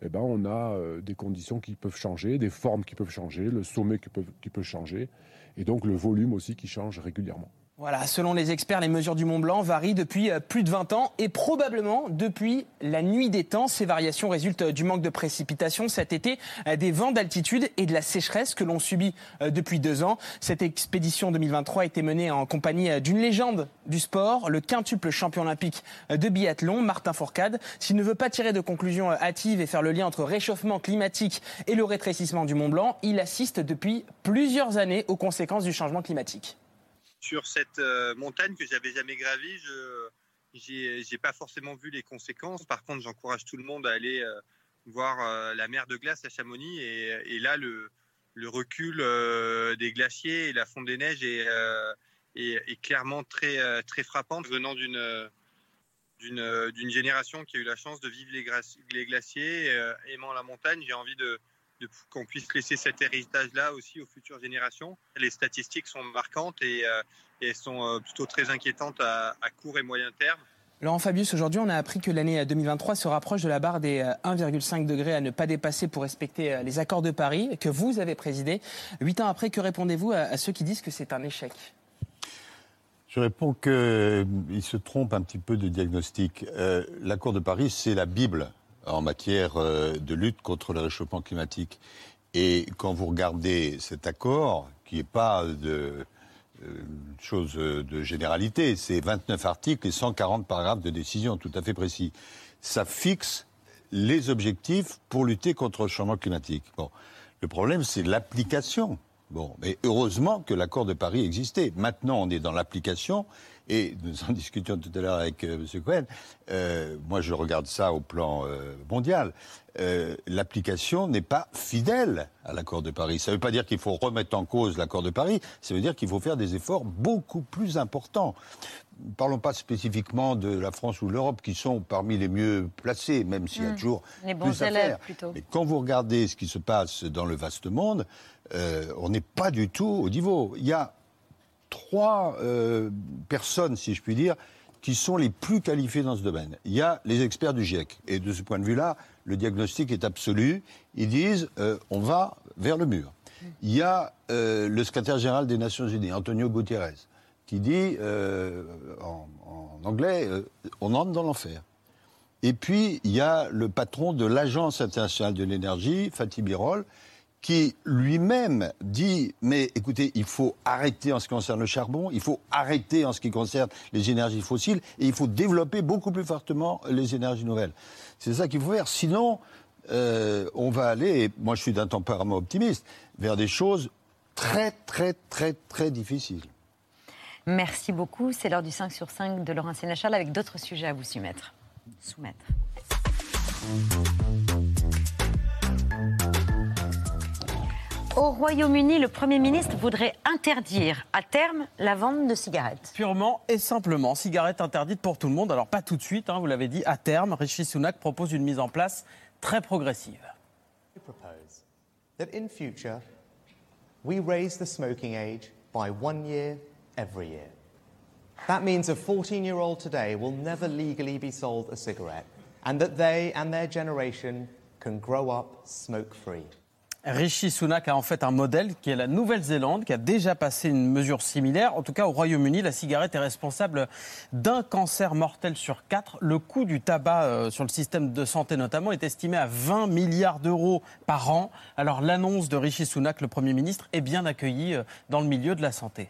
eh ben, on a euh, des conditions qui peuvent changer, des formes qui peuvent changer, le sommet qui peut, qui peut changer, et donc le volume aussi qui change régulièrement. Voilà, selon les experts, les mesures du Mont Blanc varient depuis euh, plus de 20 ans et probablement depuis la nuit des temps. Ces variations résultent euh, du manque de précipitations cet été, euh, des vents d'altitude et de la sécheresse que l'on subit depuis deux ans. Cette expédition 2023 a été menée en compagnie d'une légende du sport, le quintuple champion olympique de biathlon, Martin Fourcade. S'il ne veut pas tirer de conclusions hâtives et faire le lien entre réchauffement climatique et le rétrécissement du Mont Blanc, il assiste depuis plusieurs années aux conséquences du changement climatique sur cette euh, montagne que j'avais jamais gravie, je n'ai pas forcément vu les conséquences. Par contre, j'encourage tout le monde à aller euh, voir euh, la mer de glace à Chamonix. Et, là, le, recul des glaciers et la fonte des neiges est, clairement très, très frappante. Venant d'une génération qui a eu la chance de vivre les glaciers, aimant la montagne, j'ai envie de, qu'on puisse laisser cet héritage-là aussi aux futures générations. Les statistiques sont marquantes et, euh, elles sont euh, plutôt très inquiétantes à, court et moyen terme. Laurent Fabius, aujourd'hui, on a appris que l'année 2023 se rapproche de la barre des 1,5 euh, degrés à ne pas dépasser pour respecter les accords de Paris que vous avez présidé. Huit ans après, que répondez-vous à ceux qui disent que c'est un échec? Je réponds qu'ils se trompent un petit peu de diagnostic. L'accord de Paris, c'est la Bible en matière euh, de lutte contre le réchauffement climatique. Et quand vous regardez cet accord, qui n'est pas de euh, chose de généralité, c'est 29 articles et 140 paragraphes de décision, tout à fait précis. Ça fixe les objectifs pour lutter contre le changement climatique. Bon, le problème, c'est l'application. Bon, mais heureusement que l'accord de Paris existait. Maintenant, on est dans l'application et nous en discutions tout à l'heure avec euh, M. Cohen, euh, moi je regarde ça au plan euh, mondial, l'application n'est pas fidèle à l'accord de Paris. Ça ne veut pas dire qu'il faut remettre en cause l'accord de Paris, ça veut dire qu'il faut faire des efforts beaucoup plus importants. Parlons pas spécifiquement de la France ou l'Europe, qui sont parmi les mieux placés, même s'il y a hmm. toujours les bons plus élèves, à faire. Plutôt. Mais quand vous regardez ce qui se passe dans le vaste monde, on n'est pas du tout au niveau. Il y a trois euh, personnes, si je puis dire, qui sont les plus qualifiées dans ce domaine. Il y a les experts du GIEC. Et de ce point de vue-là, le diagnostic est absolu. Ils disent euh, on va vers le mur. Il y a euh, le secrétaire général des Nations Unies, Antonio Gutiérrez, qui dit en, en, anglais on entre dans l'enfer. Et puis, il y a le patron de l'Agence internationale de l'énergie, Fatih Birol, qui lui-même dit mais écoutez, il faut arrêter en ce qui concerne le charbon, il faut arrêter en ce qui concerne les énergies fossiles et il faut développer beaucoup plus fortement les énergies nouvelles. C'est ça qu'il faut faire. Sinon, euh, on va aller, et moi je suis d'un tempérament optimiste, vers des choses très très très très difficiles. Merci beaucoup. C'est l'heure du 5 sur 5 de Laurent Sénéchal avec d'autres sujets à vous soumettre. soumettre. Au Royaume-Uni, le Premier ministre voudrait interdire à terme la vente de cigarettes. Purement et simplement, cigarettes interdites pour tout le monde. Alors pas tout de suite, hein, vous l'avez dit, à terme, Rishi Sunak propose une mise en place très progressive. propose that in future, we raise the smoking age by one year every year. That means a 14-year-old today will never legally be sold a cigarette, and that they and their generation can grow up smoke-free. Rishi Sunak a en fait un modèle qui est la Nouvelle-Zélande, qui a déjà passé une mesure similaire. En tout cas, au Royaume-Uni, la cigarette est responsable d'un cancer mortel sur quatre. Le coût du tabac euh, sur le système de santé notamment est estimé à 20 milliards d'euros par an. Alors l'annonce de Rishi Sunak, le Premier ministre, est bien accueillie euh, dans le milieu de la santé.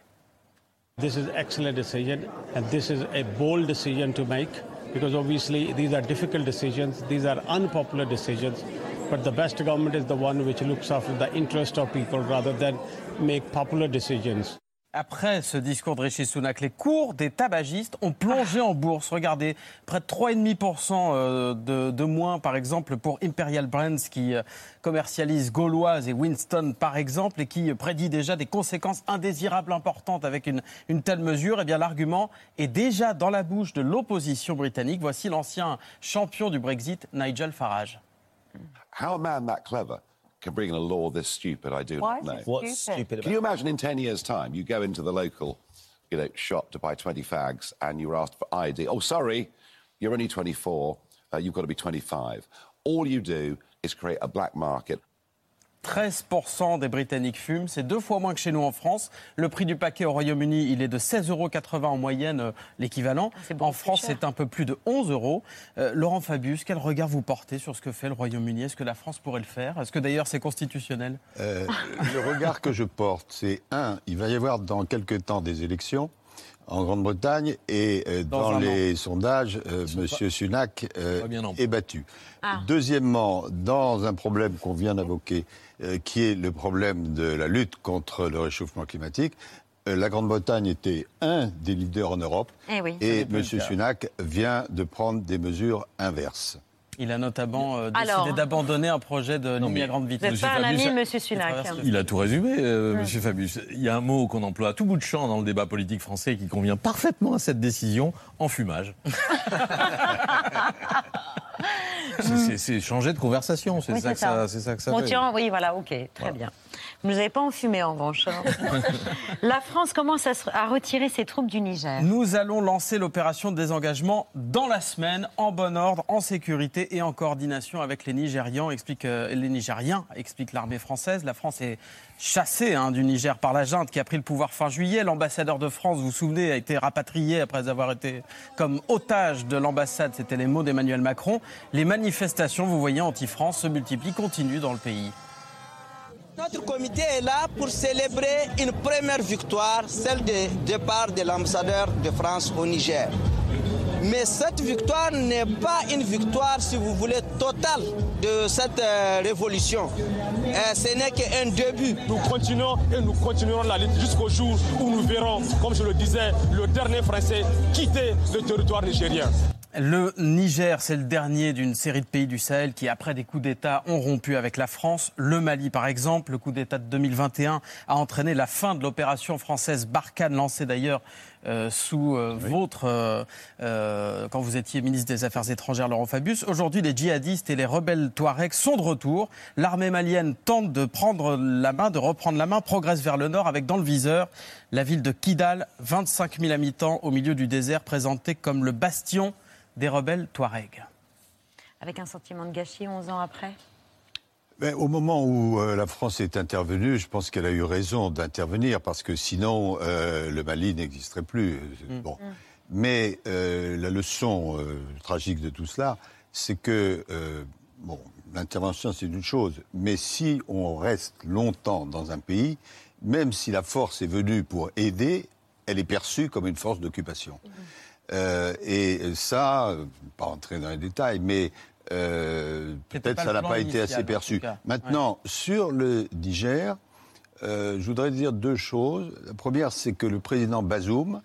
This is excellent decision, and this is a bold decision to make because obviously these are difficult decisions, these are unpopular decisions. But the best government is the one which looks after the interest of people rather than make popular decisions. Après ce discours de Rishi Sunak, les cours des tabagistes ont plongé en bourse. Regardez, près de 3,5% euh, de, de moins, par exemple, pour Imperial Brands qui euh, commercialise Gauloise et Winston, par exemple, et qui prédit déjà des conséquences indésirables importantes avec une, une telle mesure. Eh bien, l'argument est déjà dans la bouche de l'opposition britannique. Voici l'ancien champion du Brexit, Nigel Farage. How a man that clever can bring in a law this stupid, I do Why not know. What's stupid? stupid Can you imagine in 10 years' time, you go into the local you know, shop to buy 20 fags and you're asked for ID? Oh, sorry, you're only 24, uh, you've got to be 25. All you do is create a black market. 13% des Britanniques fument, c'est deux fois moins que chez nous en France. Le prix du paquet au Royaume-Uni, il est de 16,80 euros en moyenne, euh, l'équivalent. En France, c'est un peu plus de 11 euros. Euh, Laurent Fabius, quel regard vous portez sur ce que fait le Royaume-Uni? Est-ce que la France pourrait le faire? Est-ce que d'ailleurs c'est constitutionnel? Euh, le regard que je porte, c'est un, il va y avoir dans quelques temps des élections en Grande-Bretagne et euh, Dans les sondages, euh, Monsieur Sunak euh, est battu. Ah. Deuxièmement, dans un problème qu'on vient d'invoquer, euh, qui est le problème de la lutte contre le réchauffement climatique, la Grande-Bretagne était un des leaders en Europe Eh oui. et cas. Sunak vient de prendre des mesures inverses. Il a notamment euh, décidé Alors- d'abandonner un projet de ligne à grande vitesse. Vous pas un ami de Monsieur Sunak. Il a tout résumé, euh, Monsieur Fabius. Il y a un mot qu'on emploie à tout bout de champ dans le débat politique français qui convient parfaitement à cette décision, enfumage. C'est- c'est- C'est changer de conversation, c'est Oui, ça, que ça, c'est ça que ça Bon, fait. tiens, oui, voilà, ok, très Voilà. bien. Vous nous avez pas enfumé en revanche. hein. La France commence à, se- à retirer ses troupes du Niger. Nous allons lancer l'opération de désengagement dans la semaine, en bon ordre, en sécurité et en coordination avec les Nigérians, explique, euh, les Nigériens, explique l'armée française. La France est chassée hein, du Niger par la junte qui a pris le pouvoir fin juillet. L'ambassadeur de France, vous vous souvenez, a été rapatrié après avoir été comme otage de l'ambassade. C'était les mots d'Emmanuel Macron. Les manifestations, vous voyez, anti-France se multiplient, continuent dans le pays. Notre comité est là pour célébrer une première victoire, celle du départ de l'ambassadeur de France au Niger. Mais cette victoire n'est pas une victoire, si vous voulez, totale de cette euh, révolution. Euh, ce n'est qu'un début. Nous continuons et nous continuerons la lutte jusqu'au jour où nous verrons, comme je le disais, le dernier Français quitter le territoire nigérien. Le Niger, c'est le dernier d'une série de pays du Sahel qui, après des coups d'État, ont rompu avec la France. Le Mali, par exemple, le coup d'État de 2021 a entraîné la fin de l'opération française Barkhane, lancée d'ailleurs euh, sous euh, votre, euh, euh, quand vous étiez ministre des Affaires étrangères, Laurent Fabius. Aujourd'hui, les djihadistes et les rebelles Touaregs sont de retour. L'armée malienne tente de prendre la main, de reprendre la main, progresse vers le nord avec dans le viseur la ville de Kidal, 25 000 habitants au milieu du désert, présentée comme le bastion des rebelles Touaregs. Avec un sentiment de gâchis 11 ans après? Mais au moment où euh, la France est intervenue, je pense qu'elle a eu raison d'intervenir parce que sinon euh, le Mali n'existerait plus. Mm. Bon. Mais euh, la leçon euh, tragique de tout cela, c'est que euh, bon, l'intervention c'est une chose, mais si on reste longtemps dans un pays, même si la force est venue pour aider, elle est perçue comme une force d'occupation. Euh, et ça, euh, pas entrer dans les détails, mais euh, peut-être ça n'a pas été initial, assez perçu. Maintenant, sur le Niger, euh, je voudrais dire deux choses. La première, c'est que le président Bazoum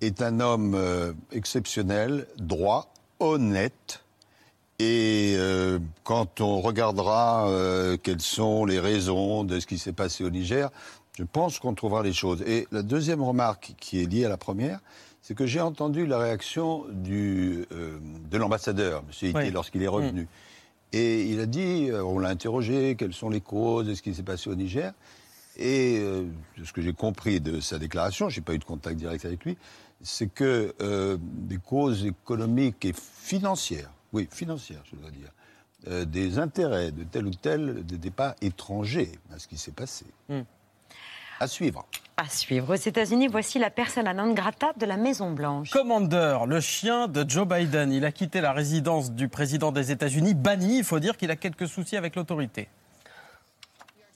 est un homme exceptionnel, droit, honnête. Et euh, quand on regardera euh, quelles sont les raisons de ce qui s'est passé au Niger, je pense qu'on trouvera les choses. Et la deuxième remarque qui est liée à la première, c'est que j'ai entendu la réaction du, euh, de l'ambassadeur, M. Oui. lorsqu'il est revenu. Et il a dit, euh, on l'a interrogé, quelles sont les causes de ce qui s'est passé au Niger. Et euh, de ce que j'ai compris de sa déclaration, je n'ai pas eu de contact direct avec lui, c'est que euh, des causes économiques et financières, oui, financières, je dois dire, euh, des intérêts de tel ou tel n'étaient pas étrangers à ce qui s'est passé. Hmm. À suivre. À suivre. Aux États-Unis, voici la persona non grata de la Maison-Blanche. Commander, le chien de Joe Biden, il a quitté la résidence du président des États-Unis, banni. Il faut dire qu'il a quelques soucis avec l'autorité.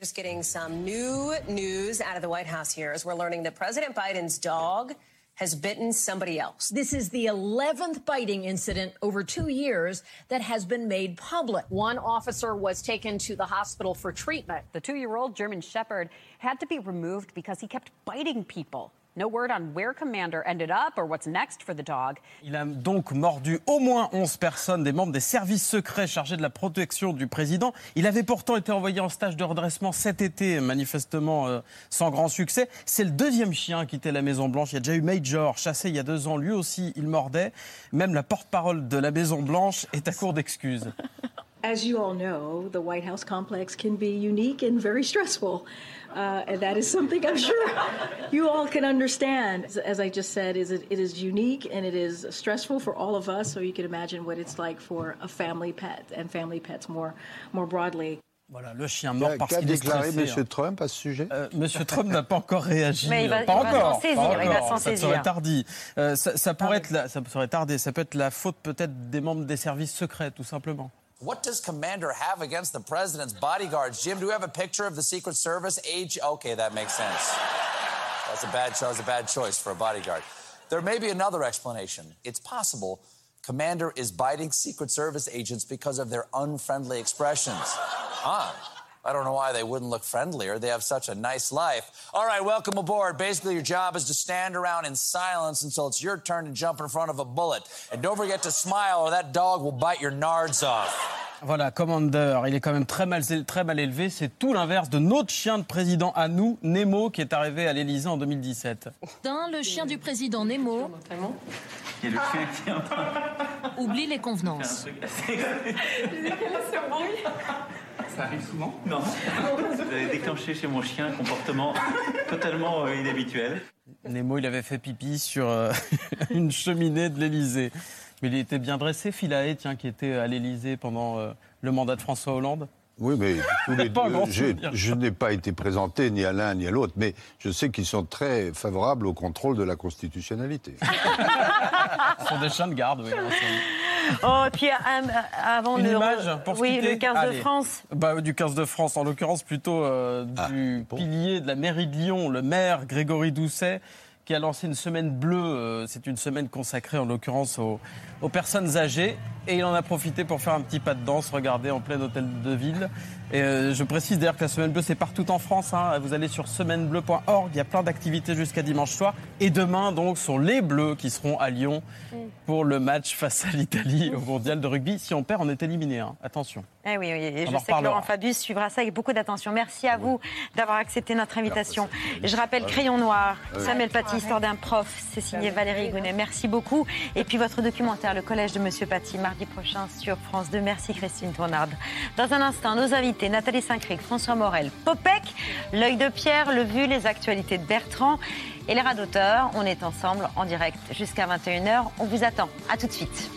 Just getting some new news out of the White House here as we're learning that President Biden's dog has bitten somebody else. This is the 11th biting incident over two years that has been made public. One officer was taken to the hospital for treatment. The two year old German Shepherd had to be removed because he kept biting people. No word on where Commander ended up or what's next for the dog. Il a donc mordu au moins 11 personnes, des membres des services secrets chargés de la protection du président. Il avait pourtant été envoyé en stage de redressement cet été, manifestement euh, sans grand succès. C'est le deuxième chien à quitter la Maison-Blanche. Il y a déjà eu Major, chassé il y a deux ans. Lui aussi, il mordait. Même la porte-parole de la Maison-Blanche est à court d'excuses. As you all know, the White House complex can be unique and very stressful. Uh, and that is something I'm sure you all can understand. As I just said, is it, it is unique and it is stressful for all of us. So you can imagine what it's like for a family pet and family pets more, more broadly. Voilà, le chien mort parce Qu'a qu'il est déclaré stressé. M. Trump à ce sujet? Euh, Monsieur Trump n'a pas encore réagi. Mais il va- pas il va encore. saisir, pas il va encore. s'en ça saisir. serait tardi. Euh, ça, ça pourrait être la, ça serait tardé. Ça peut être la faute peut-être des membres des services secrets, tout simplement. What does Commander have against the president's bodyguards? Jim, do we have a picture of the Secret Service age? Okay, that makes sense. That's a bad, that was a bad choice for a bodyguard. There may be another explanation. It's possible Commander is biting Secret Service agents because of their unfriendly expressions. Huh. I don't know why they wouldn't look friendlier. They have such a nice life. All right, welcome aboard. Basically, your job is to stand around in silence until it's your turn to jump in front of a bullet. And don't forget to smile or that dog will bite your nards off. Voilà, Commander, il est quand même très mal, très mal élevé. C'est tout l'inverse de notre chien de président à nous, Nemo, qui est arrivé à l'Élysée en 2017. D'un, le chien du président Nemo a le chien qui est en train oublie les convenances. Ça arrive souvent Non. Vous avez déclenché chez mon chien un comportement totalement euh, inhabituel. Nemo, il avait fait pipi sur euh, une cheminée de l'Élysée. Mais il était bien dressé, Philae, tiens, qui était à l'Élysée pendant euh, le mandat de François Hollande. Oui, mais tous les deux, je n'ai pas été présenté ni à l'un ni à l'autre, mais je sais qu'ils sont très favorables au contrôle de la constitutionnalité. Ce sont des chiens de garde, oui. Oh, et puis euh, avant Une le. image pour Oui, quitter le 15 de. France. Bah, Du 15 de France, en l'occurrence plutôt euh, du pilier de la mairie de Lyon, le maire Grégory Doucet, qui a lancé une semaine bleue. euh, C'est une semaine consacrée en l'occurrence aux, aux personnes âgées. Et il en a profité pour faire un petit pas de danse, regardez, en plein hôtel de ville. Et euh, je précise d'ailleurs que la semaine bleue, c'est partout en France. hein. Vous allez sur semainebleu.org, il y a plein d'activités jusqu'à dimanche soir. Et demain, donc, sont les Bleus qui seront à Lyon pour le match face à l'Italie au mondial de rugby. Si on perd, on est éliminé. hein. Attention. Eh oui, oui, et On je sais que. Laurent Fabius suivra ça avec beaucoup d'attention. Merci à vous d'avoir accepté notre invitation. Je rappelle Crayon Noir. Samuel Paty, Histoire d'un prof, c'est signé Valérie Gounet. Merci beaucoup. Et puis votre documentaire, Le Collège de Monsieur Paty, mardi prochain sur France 2. Merci Christine Tournard. Dans un instant, nos Nathalie Saint-Cric, François Morel, Popek, L'œil de Pierre, Le Vu, les actualités de Bertrand et les rats d'auteur. On est ensemble en direct jusqu'à 21h. On vous attend. À tout de suite.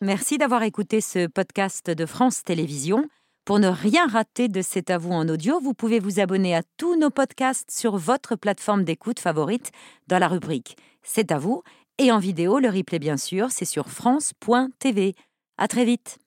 Merci d'avoir écouté ce podcast de France Télévisions. Pour ne rien rater de C'est à vous en audio, vous pouvez vous abonner à tous nos podcasts sur votre plateforme d'écoute favorite dans la rubrique C'est à vous et en vidéo, le replay bien sûr, c'est sur France.tv. À très vite.